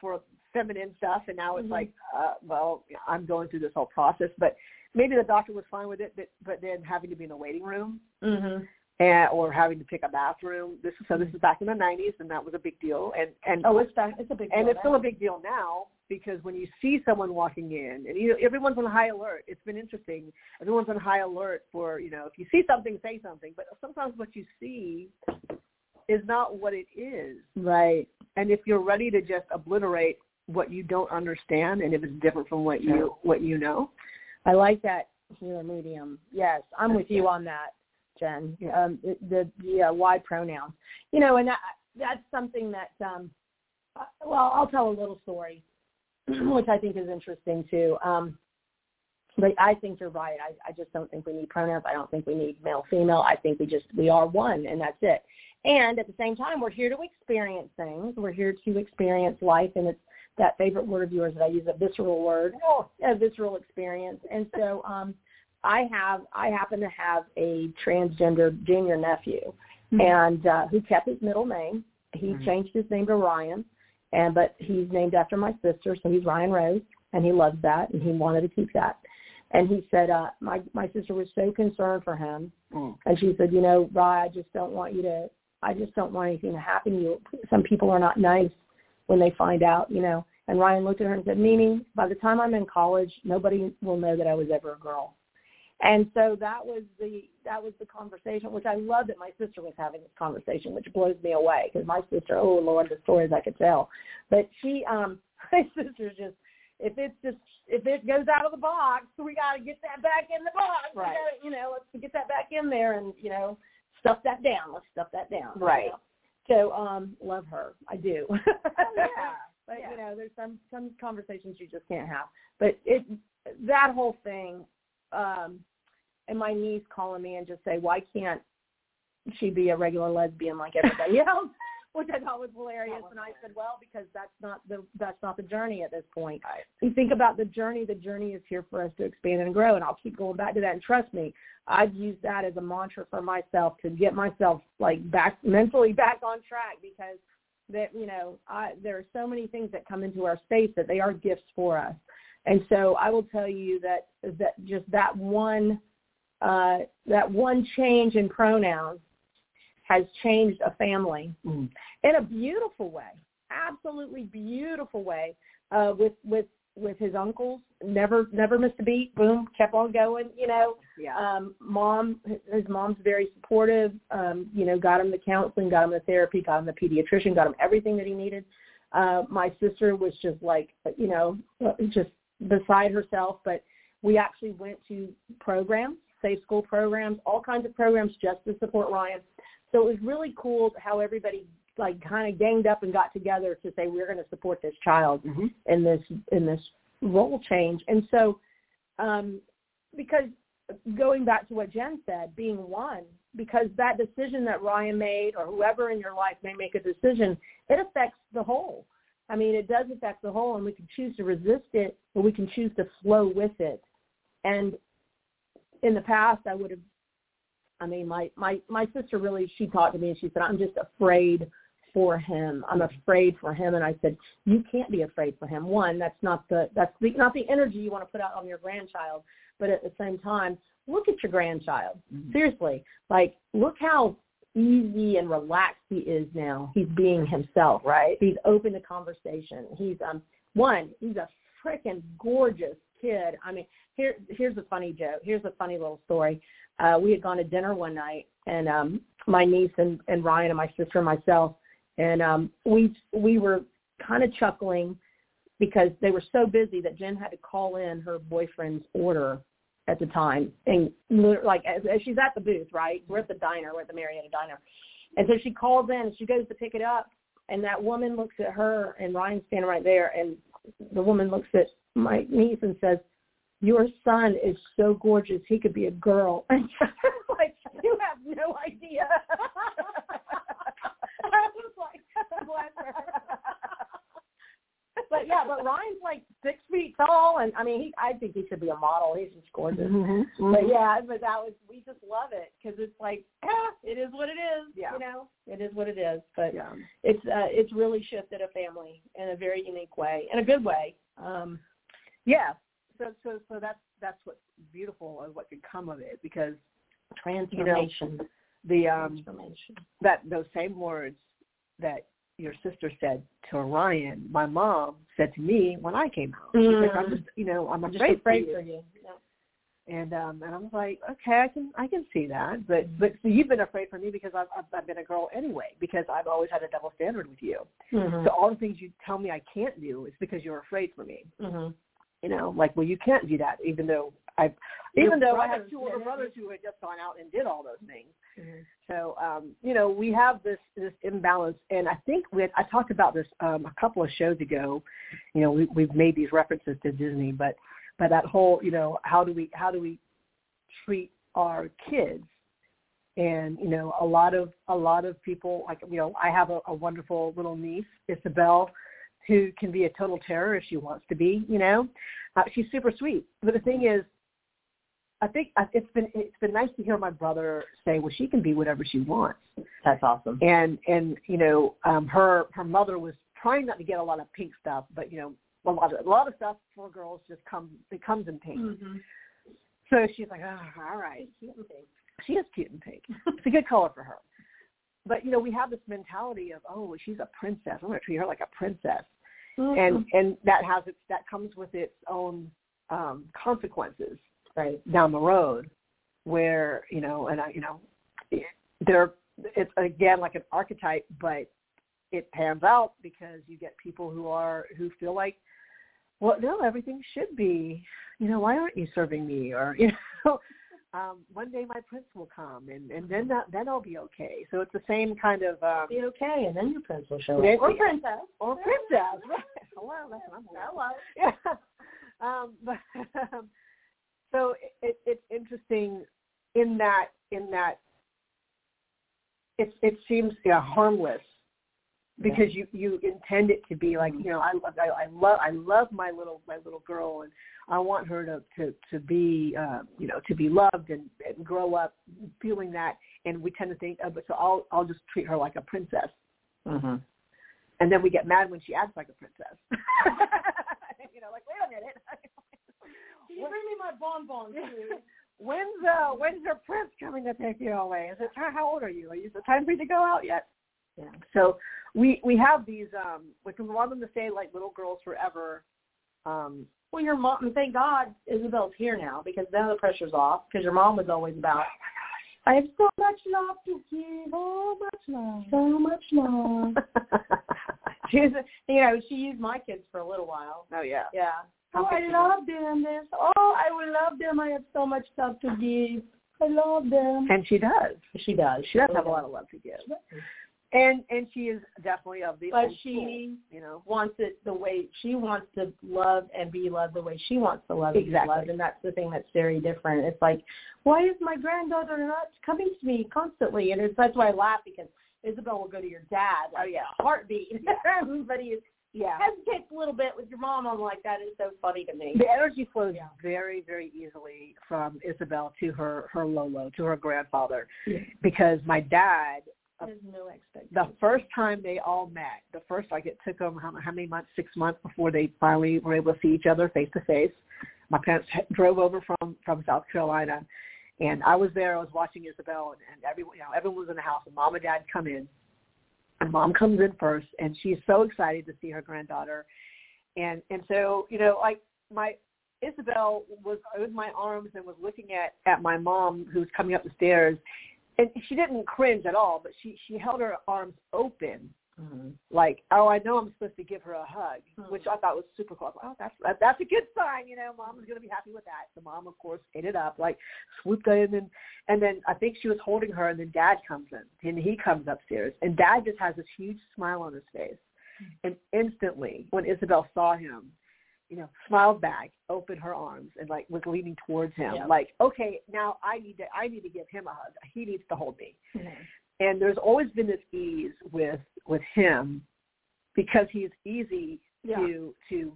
for feminine stuff and now it's mm-hmm. like uh well i'm going through this whole process but maybe the doctor was fine with it but but then having to be in the waiting room mm-hmm. and or having to pick a bathroom this is so this is back in the 90s and that was a big deal and and oh it's back, it's a big and deal it's still a big deal now because when you see someone walking in, and you know, everyone's on high alert. It's been interesting. Everyone's on high alert for you know, if you see something, say something. But sometimes what you see is not what it is. Right. And if you're ready to just obliterate what you don't understand, and if it's different from what you what you know, I like that healer medium. Yes, I'm with you on that, Jen. Yeah. Um, the the, uh, why pronouns. You know, and that, that's something that. um uh, well, I'll tell a little story. which I think is interesting too. Um, but I think you're right. I, I just don't think we need pronouns. I don't think we need male, female. I think we just we are one, and that's it. And at the same time, we're here to experience things. We're here to experience life, and it's that favorite word of yours that I use, a visceral word, oh, a visceral experience. And so, um, I have I happen to have a transgender junior nephew, mm-hmm. and uh, who kept his middle name. He mm-hmm. changed his name to Ryan and but he's named after my sister, so he's Ryan Rose, and he loves that, and he wanted to keep that. And he said, uh, my my sister was so concerned for him, mm. and she said, you know, Ryan, I just don't want you to, I just don't want anything to happen to you. Some people are not nice when they find out, you know. And Ryan looked at her and said, Mimi, by the time I'm in college, nobody will know that I was ever a girl. And so that was the that was the conversation, which I love that my sister was having this conversation, which blows me away because my sister, oh Lord, the stories I could tell. But she, um, my sister's just if it's just if it goes out of the box, we got to get that back in the box. Right. Gotta, you know, let's get that back in there and you know stuff that down. Let's stuff that down. Right. You know? So um, love her. I do. Oh, yeah. but yeah. you know, there's some some conversations you just can't have. But it that whole thing. um and my niece calling me and just say, why can't she be a regular lesbian like everybody else? Which I thought was hilarious, and I said, "Well, because that's not the that's not the journey at this point. Right. You think about the journey. The journey is here for us to expand and grow, and I'll keep going back to that. And trust me, I've used that as a mantra for myself to get myself like back mentally back on track because that you know I, there are so many things that come into our space that they are gifts for us, and so I will tell you that that just that one uh, that one change in pronouns has changed a family mm. in a beautiful way, absolutely beautiful way. Uh, with with with his uncles, never never missed a beat. Boom, kept on going. You know, yeah. um, mom, his mom's very supportive. Um, you know, got him the counseling, got him the therapy, got him the pediatrician, got him everything that he needed. Uh, my sister was just like, you know, just beside herself. But we actually went to programs safe school programs, all kinds of programs just to support Ryan. So it was really cool how everybody like kind of ganged up and got together to say we're going to support this child mm-hmm. in this in this role change. And so um, because going back to what Jen said, being one, because that decision that Ryan made or whoever in your life may make a decision, it affects the whole. I mean, it does affect the whole, and we can choose to resist it, or we can choose to flow with it. And in the past I would have I mean my my my sister really she talked to me and she said I'm just afraid for him. I'm afraid for him and I said you can't be afraid for him. One, that's not the that's the, not the energy you want to put out on your grandchild. but at the same time, look at your grandchild. Mhm. Seriously, like look how easy and relaxed he is now. He's being himself. Right. He's open to conversation. He's um one. He's a freaking gorgeous kid. I mean, here here's a funny joke. Here's a funny little story. Uh, we had gone to dinner one night, and um, my niece and, and Ryan and my sister and myself, and um, we we were kind of chuckling because they were so busy that Jen had to call in her boyfriend's order at the time, and like as, as she's at the booth, right? We're at the diner, we're at the Marietta diner, and so she calls in and she goes to pick it up, and that woman looks at her, and Ryan's standing right there, and the woman looks at my niece and says, "Your son is so gorgeous, he could be a girl." And like, you have no idea. I was like, bless her. but yeah, but Ryan's like six feet tall, and I mean, he, I think he should be a model. He's just gorgeous. Mhm. But yeah, but that was we just love it because it's like, ah, it is what it is. Yeah. You know, it is what it is. But Yeah. it's uh, it's really shifted a family in a very unique way, in a good way. Um, Yeah. So so so that's that's what's beautiful and what could come of it because transformation. the um transformation. that those same words that your sister said to Ryan, my mom said to me when I came home. She's like, I'm Mm. just you know, I'm I'm afraid, afraid for for you. you. Yeah. And um and I was like, okay, I can I can see that, but but so you've been afraid for me because I've I've, I've been a girl anyway because I've always had a double standard with you. Mhm. So all the things you tell me I can't do is because you're afraid for me. Mhm. You know, like well you can't do that even though I even though I have two older it. brothers who had just gone out and did all those things. Mhm. So um, you know, we have this this imbalance, and I think we had, I talked about this um, a couple of shows ago. You know, we, we've made these references to Disney, but but that whole you know how do we how do we treat our kids? And you know, a lot of a lot of people like you know, I have a, a wonderful little niece, Isabel, who can be a total terror if she wants to be. You know, uh, she's super sweet. But the thing is, I think I- it's been it's been nice to hear my brother say, well, she can be whatever she wants, That's awesome. and and you know, um, her her mother was trying not to get a lot of pink stuff, but you know, a lot of a lot of stuff for girls just comes it comes in pink. Mm-hmm. So she's like, oh, all right, she is cute in pink. It's a good color for her. But you know, we have this mentality of, oh, she's a princess. I'm going to treat her like a princess, Mm-hmm. and and that has its that comes with its own um, consequences. right. down the road where you know and I you know there it's again like an archetype but it pans out because you get people who are who feel like well no everything should be you know why aren't you serving me or you know um one day my prince will come and and then that then I'll be okay so it's the same kind of um Be okay, and then your prince will show up. Or princess. or princess right hello that's what I'm Hello. yeah. Um, but um, so it, it, it's interesting in that in that it it seems yeah, harmless because you you intend it to be like you know I love I, I love I love my little my little girl and I want her to to to be uh, you know to be loved and, and grow up feeling that and we tend to think oh, but so I'll I'll just treat her like a princess Mm-hmm. and then we get mad when she acts like a princess you know like wait a minute Can you bring me my bonbons, please? when's uh when's your prince coming to take you away? Is it time how old are you? Are you is it time for you to go out yet? Yeah. So we we have these um we can want them to stay like little girls forever. Um Well, your mom, and thank God Isabel's here now because now the pressure's off because your mom was always about, oh I have so much love to give, so much love, so much love. she was, you know, she used my kids for a little while. oh yeah. Yeah. How Oh, I love them. This. Oh, I will love them. I have so much love to give. I love them. And she does. She does. She does have a lot of love to give. And and she is definitely of the But she school, you know. wants it the way she wants to love and be loved the way she wants to love and Exactly. be loved, and that's the thing that's very different. It's like, why is my granddaughter not coming to me constantly? And it's, that's why I laugh because Isabel will go to your dad, like Oh, yeah. heartbeat. Everybody is Yeah. hesitates a little bit with your mom. I'm like, that is so funny to me. The energy flows Yeah. very, very easily from Isabel to her her Lolo, to her grandfather. Yeah. Because my dad There's no expectation. the first time they all met, the first like it took them how, how many months, six months before they finally were able to see each other face to face. my parents drove over from from South Carolina, and I was there. I was watching Isabel, and, and everyone, you know, everyone was in the house, and mom and dad come in. And mom comes in first, and she's so excited to see her granddaughter, and and so you know, like my Isabel was in my arms and was looking at at my mom who's coming up the stairs, and she didn't cringe at all, but she she held her arms open Mm-hmm. Like, oh, I know I'm supposed to give her a hug, mm-hmm. which I thought was super cool. Oh, that's that's a good sign, you know. Mom is going to be happy with that. The mom, of course, ate it up, like swooped in, and and then I think she was holding her, and then Dad comes in, and he comes upstairs, and Dad just has this huge smile on his face, mm-hmm. and instantly, when Isabel saw him, you know, smiled back, opened her arms, and like was leaning towards him, yeah. like, okay, now I need to I need to give him a hug. He needs to hold me. Mm-hmm and there's always been this ease with with him because he's easy yeah. to to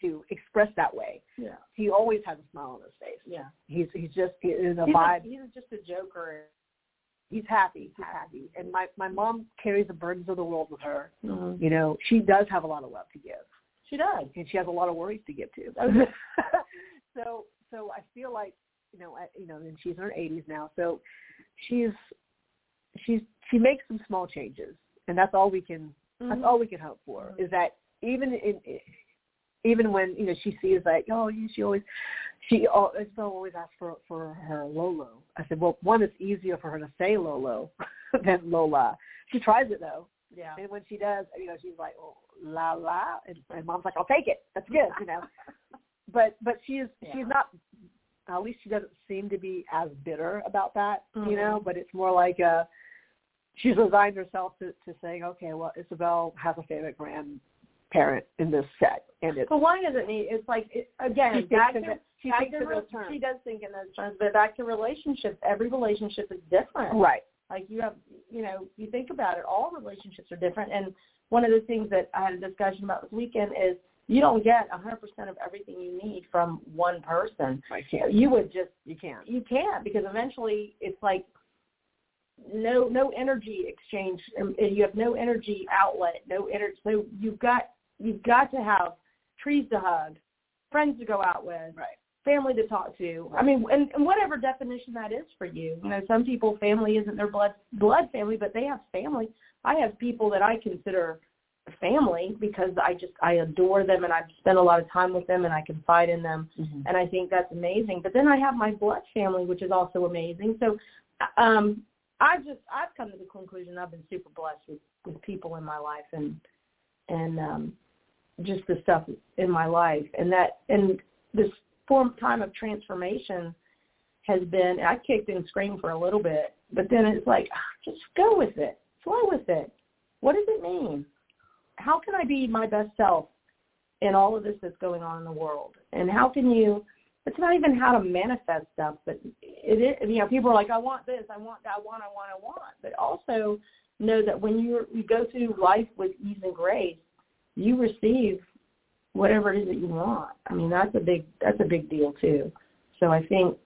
to express that way. Yeah. He always has a smile on his face. Yeah. He's he's just he is a he's vibe. A, he's just a joker. He's happy. He's happy. And my my mom carries the burdens of the world with her. Mm-hmm. You know, she does have a lot of love to give. She does. And she has a lot of worries to too. Okay. so so I feel like you know, I, you know, and she's in her 80s now. So she's she's she makes some small changes, and that's all we can mm-hmm. that's all we can hope for mm-hmm. is that even in even when you know she sees like oh she always she Isabel always asks for for her Lolo. I said well one it's easier for her to say Lolo than Lola. She tries it though. Yeah. And when she does, you know, she's like, oh, la la, and, and mom's like, I'll take it. That's good, you know. but but she's yeah. she's not. At least she doesn't seem to be as bitter about that, mm-hmm. you know. But it's more like a she's resigned herself to, to saying, okay, well, Isabel has a favorite grandparent in this set, and it's. But why does it need? It's like it, again, she back to, she back thinks to terms. She does think in those terms, but back to relationships. Every relationship is different. Right. Like you have, you know, you think about it, all relationships are different. And one of the things that I had a discussion about this weekend is you don't get 100% of everything you need from one person. I can't. You would just you can't. You can't because eventually it's like no no energy exchange um, you have no energy outlet no energy so you've got you've got to have trees to hug friends to go out with right family to talk to. I mean and, and whatever definition that is for you. You know some people family isn't their blood blood family but they have family. I have people that i consider family because i just i adore them and i've spent a lot of time with them and i confide in them. Mm-hmm. and i think that's amazing. But then i have my blood family which is also amazing. So um I've just I've come to the conclusion I've been super blessed with with people in my life and and um just the stuff in my life. And that and this form time of transformation has been I kicked and screamed for a little bit, but then it's like ah, just go with it, flow with it. What does it mean? How can I be my best self in all of this that's going on in the world? And how can you it's not even how to manifest stuff, but it is, you know, people are like, I want this, I want that, I want, I want, I want. But also know that when you you go through life with ease and grace, you receive whatever it is that you want. I mean, that's a big that's a big deal too. So I think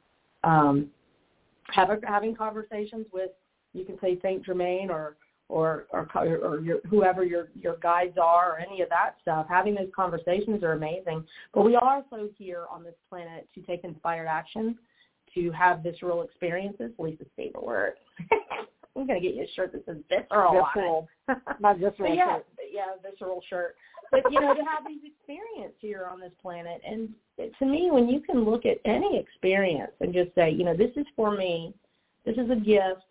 um, having having conversations with you can say Saint Germain or or or, or your, whoever your your guides are or any of that stuff. Having those conversations are amazing. But we are also here on this planet to take inspired action, to have visceral experiences. Lisa's favorite word. I'm gonna get you a shirt that says visceral. Visceral, not visceral yeah, shirt. Yeah, visceral shirt. But you know, to have these experiences here on this planet, and to me, when you can look at any experience and just say, you know, this is for me, this is a gift.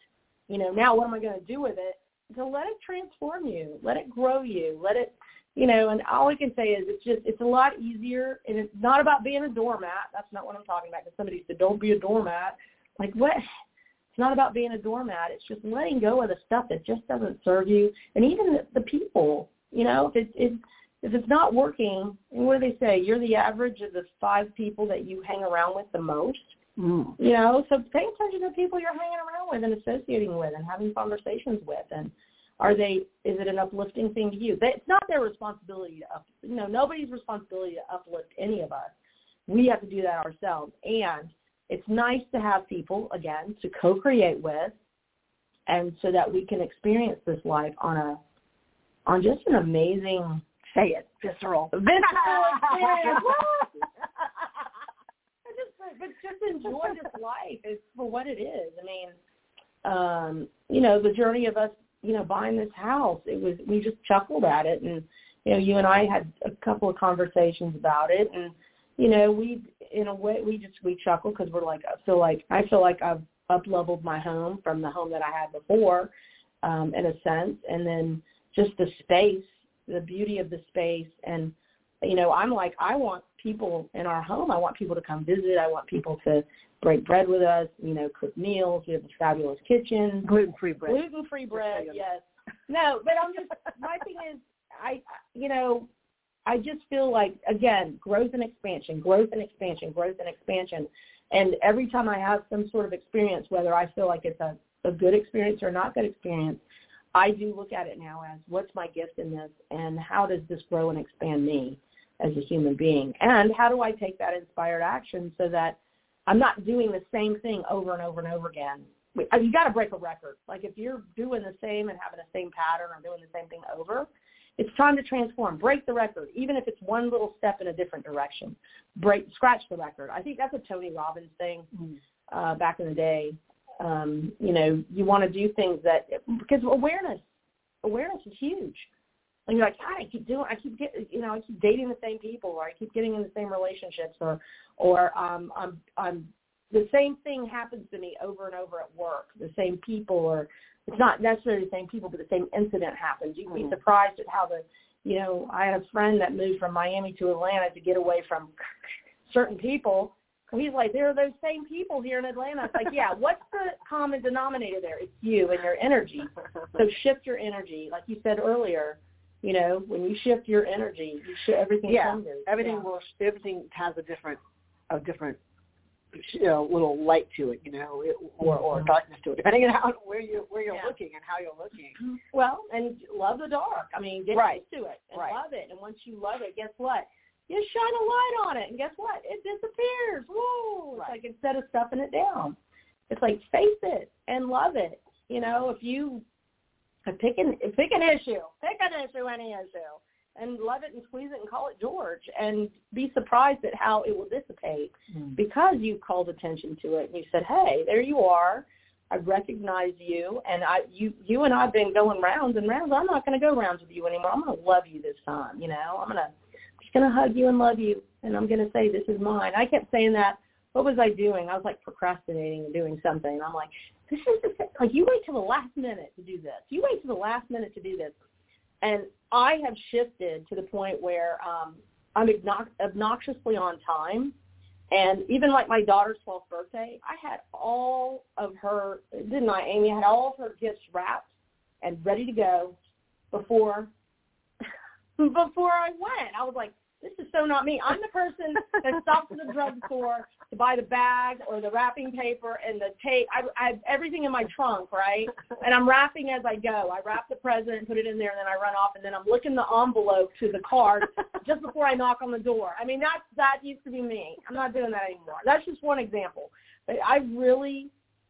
You know, now what am I going to do with it? to let it transform you, let it grow you, let it, you know, and all I can say is it's just, it's a lot easier and it's not about being a doormat. That's not what I'm talking about because somebody said, don't be a doormat. Like what? It's not about being a doormat. It's just letting go of the stuff that just doesn't serve you. And even the, the people, you know, if it, it, if it's not working, what do they say? You're the average of the five people that you hang around with the most. Mm. You know, so pay attention to the people you're hanging around with and associating with and having conversations with and are they is it an uplifting thing to you? They, it's not their responsibility to up you know, nobody's responsibility to uplift any of us. We have to do that ourselves. And it's nice to have people, again, to co create with and so that we can experience this life on a on just an amazing say it, visceral. Visceral experience. but just enjoy this life is for what it is. I mean, um, you know, the journey of us, you know, buying this house, it was we just chuckled at it and you know, you and I had a couple of conversations about it and you know, we in a way we just we chuckle because we're like I feel like I feel like I've up leveled my home from the home that I had before, um, in a sense, and then just the space, the beauty of the space, and you know, I'm like I want people in our home. I want people to come visit. I want people to break bread with us. You know, cook meals. We have a fabulous kitchen. Gluten free bread. Gluten free bread. Yes. No, but I'm just my thing is I you know I just feel like again growth and expansion, growth and expansion, growth and expansion. And every time I have some sort of experience, whether I feel like it's a, a good experience or not good experience, I do look at it now as what's my gift in this and how does this grow and expand me as a human being? And how do I take that inspired action so that I'm not doing the same thing over and over and over again? You got to break a record. Like if you're doing the same and having the same pattern or doing the same thing over, it's time to transform. Break the record, even if it's one little step in a different direction. Break, scratch the record. I think that's a Tony Robbins thing uh, back in the day. Um, you know, you want to do things that because awareness, awareness is huge. And you're like, God, I keep doing, I keep getting, you know, I keep dating the same people, or I keep getting in the same relationships, or, or um, I'm, I'm, the same thing happens to me over and over at work. The same people, or it's not necessarily the same people, but the same incident happens. You can be mm-hmm. surprised at how the, you know, I had a friend that moved from Miami to Atlanta to get away from certain people. He's like, there are those same people here in Atlanta. It's like, yeah, what's the common denominator there? It's you and your energy. So shift your energy, like you said earlier. You know, when you shift your energy, you shift everything. Yeah, changes. everything yeah. will. Everything has a different, a different you know, little light to it, you know, it, or or mm-hmm. darkness to it, depending on how where you where you're yeah. looking and how you're looking. Well, and love the dark. I mean, get right. used to it and right. love it. And once you love it, guess what? You shine a light on it, and guess what? It disappears. Whoa! Right. It's like instead of stuffing it down, it's like face it and love it. You know, if you pick an pick an issue, pick an issue, any issue and love it and squeeze it and call it George and be surprised at how it will dissipate mm. because you called attention to it and you said, "Hey, there you are. I recognize you and I you you and I've been going rounds and rounds. I'm not going to go rounds with you anymore. I'm going to love you this time, you know. I'm going to just going to hug you and love you and I'm going to say this is mine." I kept saying that what was I doing? I was like procrastinating and doing something. And I'm like, this is the, like you wait till the last minute to do this. You wait till the last minute to do this. And I have shifted to the point where um, I'm obnoxiously on time. And even like my daughter's 12th birthday, I had all of her, didn't I, Amy? I had all of her gifts wrapped and ready to go before before I went. I was like, this is so not me. I'm the person that stops at the drugstore to buy the bag or the wrapping paper and the tape. I, I have everything in my trunk, right? And I'm wrapping as I go. I wrap the present put it in there, and then I run off, and then I'm looking the envelope to the card just before I knock on the door. I mean, that that used to be me. I'm not doing that anymore. That's just one example. But I really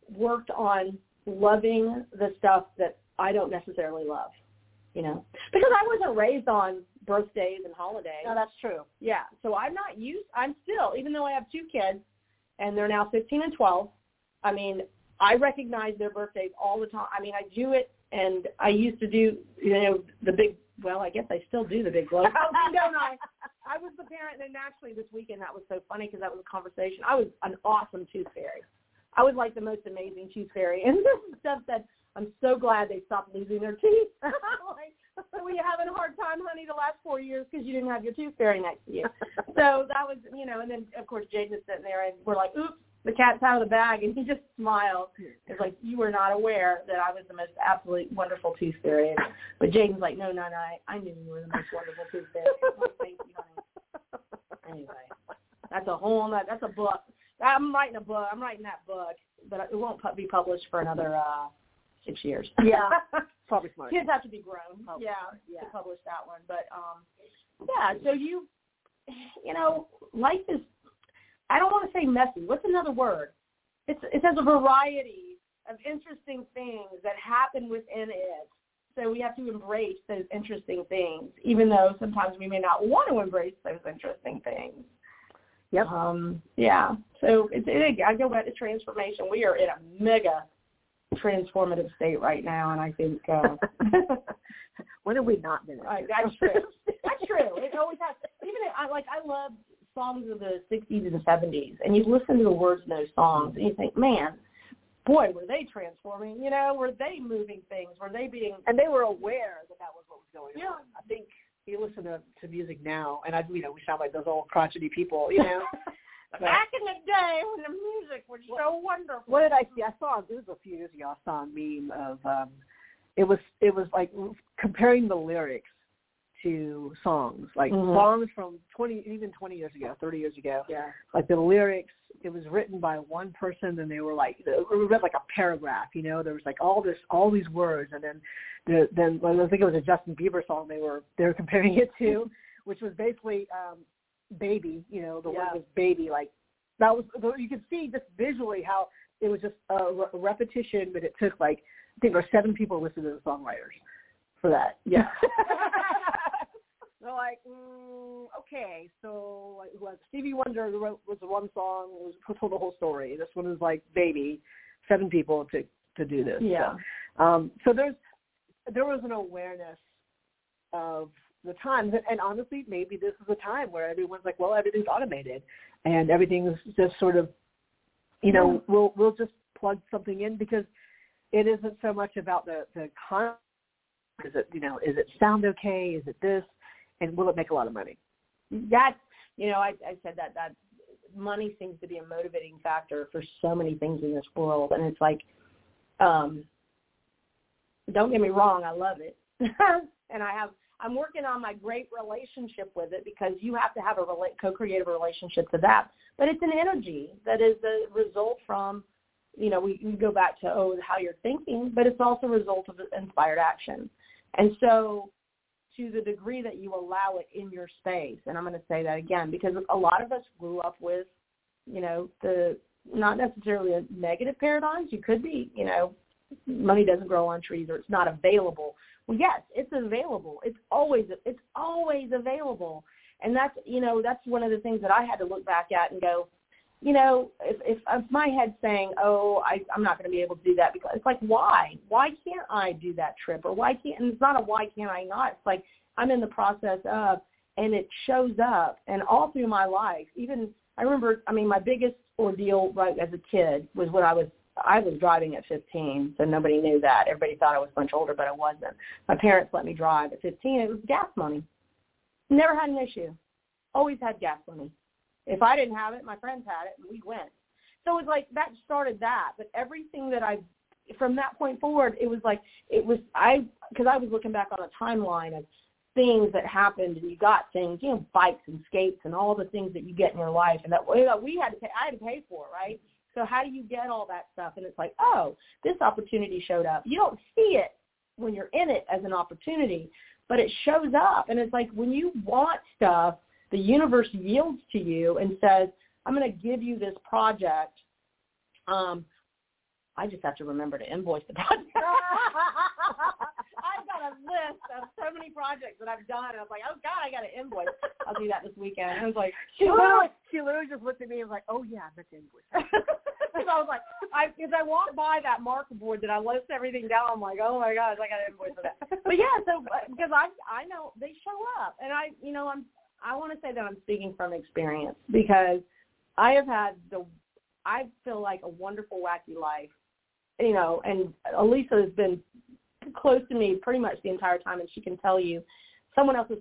worked on loving the stuff that I don't necessarily love you know, because I wasn't raised on birthdays and holidays. No, that's true. Yeah, so I'm not used. I'm still, even though I have two kids, and they're now 15 and 12. I mean, I recognize their birthdays all the time. I mean, I do it, and I used to do, you know, the big. Well, I guess I still do the big globe oh, don't I? I was the parent, and actually this weekend that was so funny because that was a conversation. I was an awesome tooth fairy. I was like the most amazing tooth fairy, and this stuff that I'm so glad they stopped losing their teeth. like, so were you having a hard time, honey, the last four years because you didn't have your tooth fairy next to you? so that was, you know, and then of course Jaden is sitting there and we're like, oops, the cat's out of the bag, and he just smiled. It's like you were not aware that I was the most absolutely wonderful tooth fairy. But Jaden's like, no, no, no, I, I knew you were the most wonderful tooth fairy. Like, Thank you, honey. Anyway, that's a whole. That's a book. I'm writing a book. I'm writing that book, but it won't be published for another. uh six years. Yeah, smart. Kids have to be grown. Probably yeah, yeah, to publish that one. But um, yeah. So you, you know, life is. I don't want to say messy. What's another word? It's it has a variety of interesting things that happen within it. So we have to embrace those interesting things, even though sometimes we may not want to embrace those interesting things. Yep. Um, yeah. So it's, it, I go back to transformation. We are in a mega transformative state right now, and I think. Uh, when have we not been? Right, that's true. that's true. It always has. Even if, I like I love songs of the '60s and '70s, and you listen to the words in those songs, and you think, man, boy, were they transforming? You know, were they moving things? Were they being? And they were aware that that was what was going yeah. on. I think you listen to, to music now, and I, you know, we sound like those old crotchety people, you know. Back in the day when the music was so wonderful. What did I see? I saw this was a few years ago. I saw a meme of um it was it was like comparing the lyrics to songs, like Mhm. songs from twenty even twenty years ago, thirty years ago. Yeah. Like the lyrics, it was written by one person, and they were like it read like a paragraph. You know, there was like all this, all these words, and then the, then well, I think it was a Justin Bieber song they were they were comparing it to, which was basically um baby. You know, the Yeah. word was baby. Like that was you could see just visually how it was just a, re- repetition, but it took like I think there were seven people listed as songwriters for that. Yeah. They're like, mm, okay, so like, what Stevie Wonder wrote was the one song was told the whole story. This one is like baby, seven people to to do this. Yeah. So, um, so there's there was an awareness of the times, and, and honestly, maybe this is a time where everyone's like, well, everything's automated, and everything's just sort of, you know, we'll we'll just plug something in because it isn't so much about the the con. Is it you know? Is it sound okay? Is it this? And will it make a lot of money? That you know, I, I said that that money seems to be a motivating factor for so many things in this world, and it's like, um, don't get me wrong, I love it, and I have. I'm working on my great relationship with it because you have to have a co-creative relationship to that. But it's an energy that is the result from, you know, we, we go back to oh how you're thinking, but it's also a result of inspired action. And so to the degree that you allow it in your space, and I'm going to say that again because a lot of us grew up with, you know, the not necessarily a negative paradigms. You could be, you know, money doesn't grow on trees or it's not available. Well, yes, it's available. It's always it's always available, and that's you know that's one of the things that I had to look back at and go, you know, if if, if my head's saying, oh, I, I'm not going to be able to do that because it's like why why can't I do that trip or why can't and it's not a why can't I not. It's like I'm in the process of and it shows up and all through my life even I remember I mean my biggest ordeal right as a kid was when I was I was driving at 15, so nobody knew that. Everybody thought I was much older, but I wasn't. My parents let me drive at 15. It was gas money. Never had an issue. Always had gas money. If I didn't have it, my friends had it, and we went. So it was like that started that. But everything that I, from that point forward, it was like it was I because I was looking back on a timeline of things that happened, and you got things, you know, bikes and skates and all the things that you get in your life, and that we had to pay. I had to pay for, right? So how do you get all that stuff? And it's like, oh, this opportunity showed up. You don't see it when you're in it as an opportunity, but it shows up. And it's like when you want stuff, the universe yields to you and says, I'm going to give you this project. Um, I just have to remember to invoice the project. I've got a list of so many projects that I've done. And I was like, oh God, I got to invoice. I'll do that this weekend. And I was like, She literally, she literally just looked at me and was like, "Oh yeah, that's invoice." Because I was like, I because I walked by that marker board that I list everything down. I'm like, oh my gosh, I got to invoice for that. But yeah, so uh, because I I know they show up, and I you know I'm I want to say that I'm speaking from experience because I have had the I feel like a wonderful wacky life, you know, and Alyssa has been close to me pretty much the entire time, and she can tell you someone else's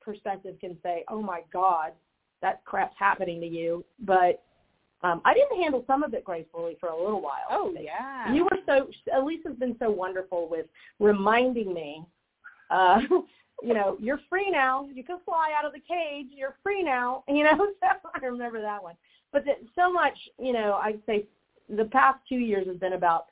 perspective can say, oh my God, that crap's happening to you, but um, I didn't handle some of it gracefully for a little while. Oh yeah. You were so Alyssa's been so wonderful with reminding me, uh, you know, you're free now. You can fly out of the cage. You're free now. You know, so I remember that one. But that so much, you know, I'd say the past two years has been about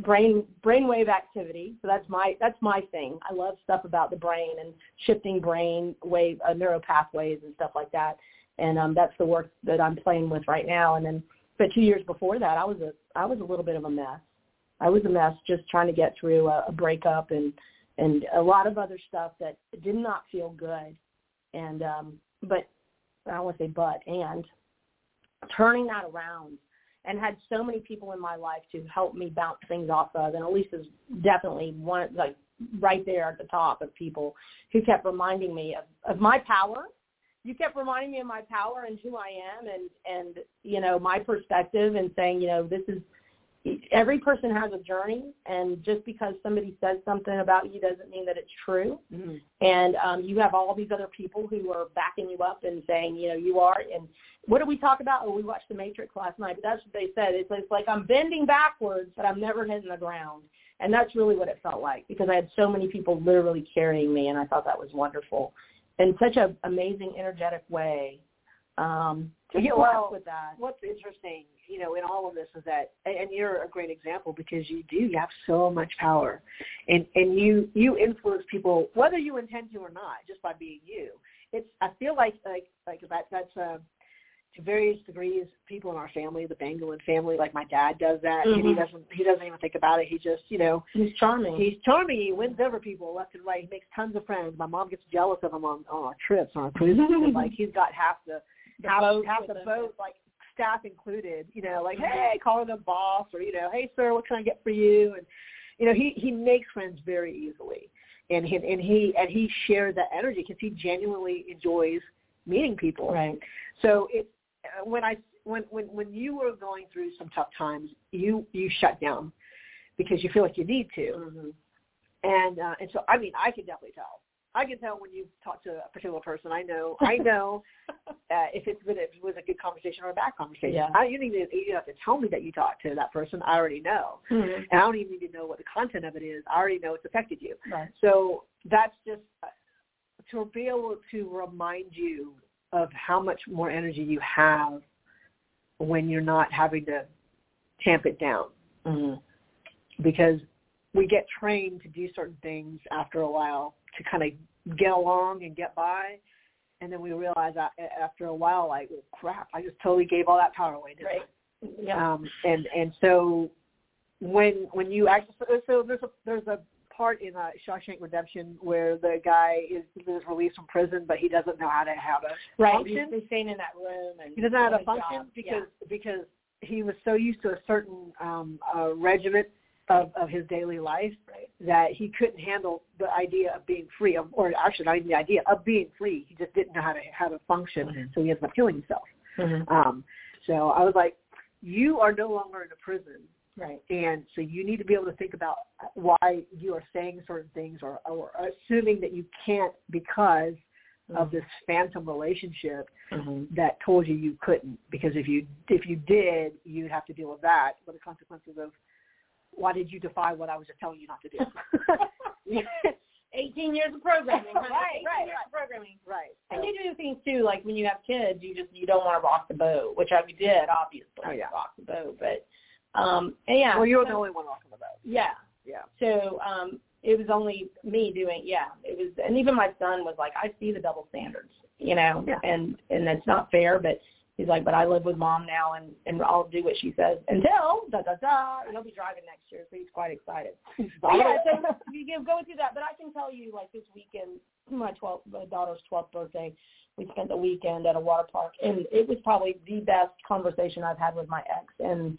brain brainwave activity. So that's my that's my thing. I love stuff about the brain and shifting brain wave uh, neural pathways and stuff like that. And um, that's the work that I'm playing with right now. And then, but two years before that, I was a I was a little bit of a mess. I was a mess just trying to get through a, a breakup and and a lot of other stuff that did not feel good. And um, but I don't want to say but and turning that around and had so many people in my life to help me bounce things off of. And Elise is definitely one, like right there at the top of people who kept reminding me of, of my power. You kept reminding me of my power and who I am and, and, you know, my perspective and saying, you know, this is, every person has a journey and just because somebody says something about you doesn't mean that it's true. Mm-hmm. and um you have all these other people who are backing you up and saying you know you are and what did we talk about? Oh we watched the matrix last night but that's what they said. It's, it's like i'm bending backwards but i'm never hitting the ground. And that's really what it felt like because i had so many people literally carrying me and i thought that was wonderful in such an amazing energetic way um yeah, well, with that. What's interesting, you know, in all of this is that, and you're a great example because you do, you have so much power, and and you you influence people whether you intend to or not, just by being you. It's I feel like like like that that's uh, to various degrees. People in our family, the Banguilan family, like my dad does that, mm-hmm. and he mm-hmm. doesn't he doesn't even think about it. He just you know he's charming. He's charming. He wins over people left and right. He makes tons of friends. My mom gets jealous of him on on our trips on our cruises. like he's got half the the half, boat half the boat, like staff included, you know, like, hey, call the boss or, you know, hey sir, what can I get for you? And you know, he he makes friends very easily. And he and he and he shares that energy because he genuinely enjoys meeting people. Right. So it when I when when when you were going through some tough times, you you shut down because you feel like you need to. Mm-hmm. And uh, and so I mean I can definitely tell I can tell when you talk to a particular person. I know. I know uh, if it's been if it was a good conversation or a bad conversation. Yeah. I, you need to you have to tell me that you talked to that person. I already know, mm-hmm. and I don't even need to know what the content of it is. I already know it's affected you. Right. So that's just uh, to be able to remind you of how much more energy you have when you're not having to tamp it down. Mm-hmm. Because we get trained to do certain things after a while to kind of get along and get by. And then we realize that after a while, like, well, crap, I just totally gave all that power away. Didn't right. I? Yeah. Um, and and so when when you actually so there's a there's a part in uh, Shawshank Redemption where the guy is, is released from prison, but he doesn't know how to how to right. function. He's, staying in that room, and he doesn't know how to function job. because yeah. because he was so used to a certain um, uh, regiment of, of his daily life right. that he couldn't handle the idea of being free, or actually not even the idea of being free. He just didn't know how to how to function, mm-hmm. so he ended up killing himself. Mm-hmm. Um, so I was like, you are no longer in a prison, right? And so you need to be able to think about why you are saying certain things, or, or assuming that you can't because mm-hmm. of this phantom relationship mm-hmm. that told you you couldn't. Because if you if you did, you'd have to deal with that, with the consequences of why did you defy what I was just telling you not to do? 18 years of programming, right? right, right, years of programming. Right. And you do things too, like when you have kids, you just you don't want to rock the boat, which I did, obviously. Oh yeah. Rock the boat, but um, yeah. Well, you were so, the only one rocking the boat. Yeah. Yeah. So um, it was only me doing. Yeah. It was, and even my son was like, I see the double standards, you know, yeah. and and that's not fair, but he's like, but I live with mom now, and and I'll do what she says until da da da. And he'll be driving next year, so he's quite excited. yeah, so you go through that. But I can tell you, like this weekend, my twelfth, my daughter's twelfth birthday, we spent the weekend at a water park, and it was probably the best conversation I've had with my ex in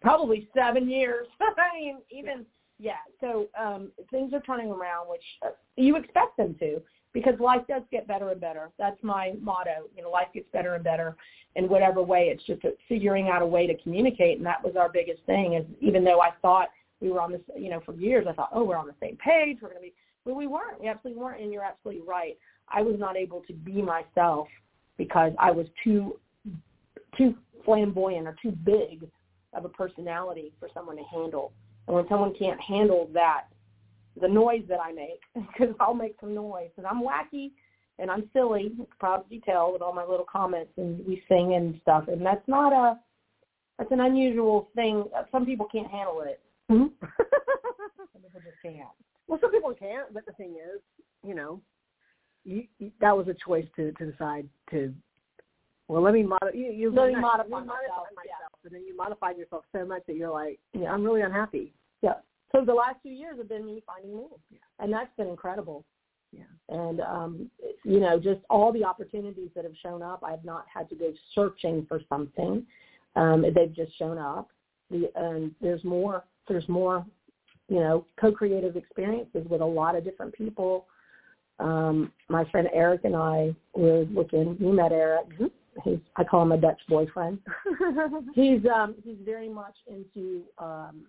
probably seven years. I mean, even yeah. So um things are turning around, which uh, you expect them to because life does get better and better. That's my motto. You know, life gets better and better in whatever way. It's just figuring out a way to communicate, and that was our biggest thing. Is even though I thought we were on this, you know, for years, I thought, oh, we're on the same page. We're going to be, but we weren't. We absolutely weren't. And you're absolutely right. I was not able to be myself because I was too, too flamboyant or too big of a personality for someone to handle. And when someone can't handle that the noise that I make because I'll make some noise and I'm wacky and I'm silly. You can probably tell with all my little comments and we sing and stuff. And that's not a that's an unusual thing. Some people can't handle it. Mm-hmm. some people just can't. Well, some people can't. But the thing is, you know, you, you, that was a choice to to decide to. Well, let me modify. You, you let me modify, you modify myself, myself, yeah. and then you modified yourself so much that you're like, yeah. I'm really unhappy. Yeah. So the last two years have been me finding me, yeah. and that's been incredible. Yeah. And um, you know, just all the opportunities that have shown up. I've not had to go searching for something. Um, they've just shown up. The, and there's more. There's more. You know, co-creative experiences with a lot of different people. Um, my friend Eric and I were looking. You met Eric. Mm-hmm. He's I call him a Dutch boyfriend. he's um, he's very much into um,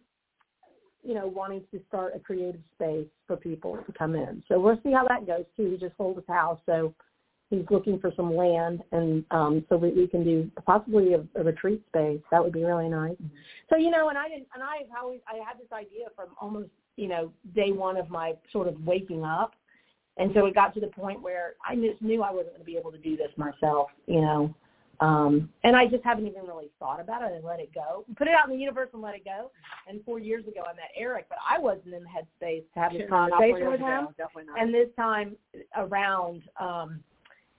you know, wanting to start a creative space for people to come in. So we'll see how that goes too. He just sold his house, so he's looking for some land, and um, so we, we can do possibly a, a retreat space. That would be really nice. Mm-hmm. So you know, and I didn't, and I always I had this idea from almost you know day one of my sort of waking up, and so it got to the point where I just knew I wasn't going to be able to do this myself. You know, um, and I just haven't even really thought about it and let it go. Put it out in the universe and let it go. And four years ago I met Eric, but I wasn't in the headspace to have this conversation with him. And this time around, um,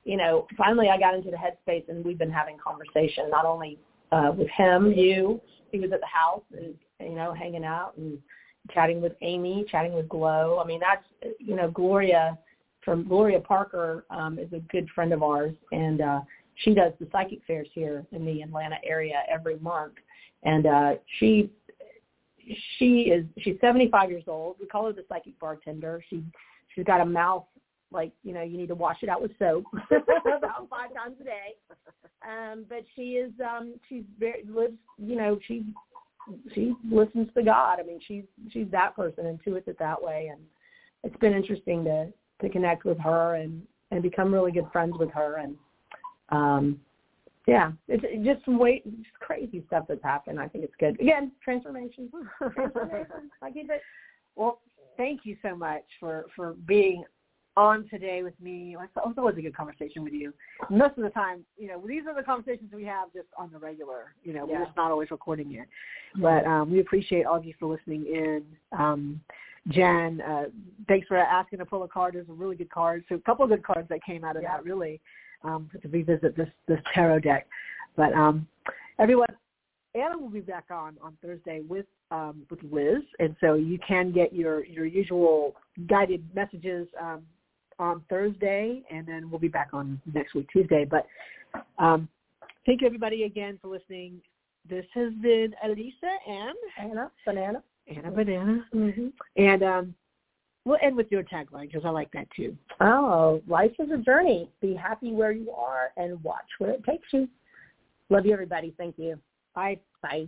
you know, finally I got into the headspace and we've been having conversation not only uh, with him, you, he was at the house and, you know, hanging out and chatting with Amy, chatting with Glow. I mean, that's, you know, Gloria from Gloria Parker um, is a good friend of ours. And, uh, she does the psychic fairs here in the Atlanta area every month, and uh, she she is she's 75 years old. We call her the psychic bartender. She she's got a mouth like you know you need to wash it out with soap about five times a day. Um, but she is um, she's very lives you know she she listens to God. I mean she's she's that person, intuits it that way, and it's been interesting to to connect with her and and become really good friends with her and um, yeah, it's just some way, just crazy stuff that's happened. I think it's good. Again, transformation. transformation. I keep it. Well, thank you so much for for being on today with me. It was always a good conversation with you. Most of the time, you know, these are the conversations we have just on the regular. You know, yeah. we're just not always recording it. But um, we appreciate all of you for listening in. Um, Jen, uh, thanks for asking to pull a card. There's a really good card. So a couple of good cards that came out of yeah. that, really um, to revisit this this tarot deck. But um, everyone, Anna will be back on on Thursday with um, with Liz, and so you can get your your usual guided messages um, on Thursday, and then we'll be back on next week Tuesday. But um, thank you everybody again for listening. This has been Alyssa and Anna Banana. Anna Banana. Mm-hmm. And um, We'll end with your tagline because I like that too. Oh, life is a journey. Be happy where you are and watch where it takes you. Love you, everybody. Thank you. Bye. Bye.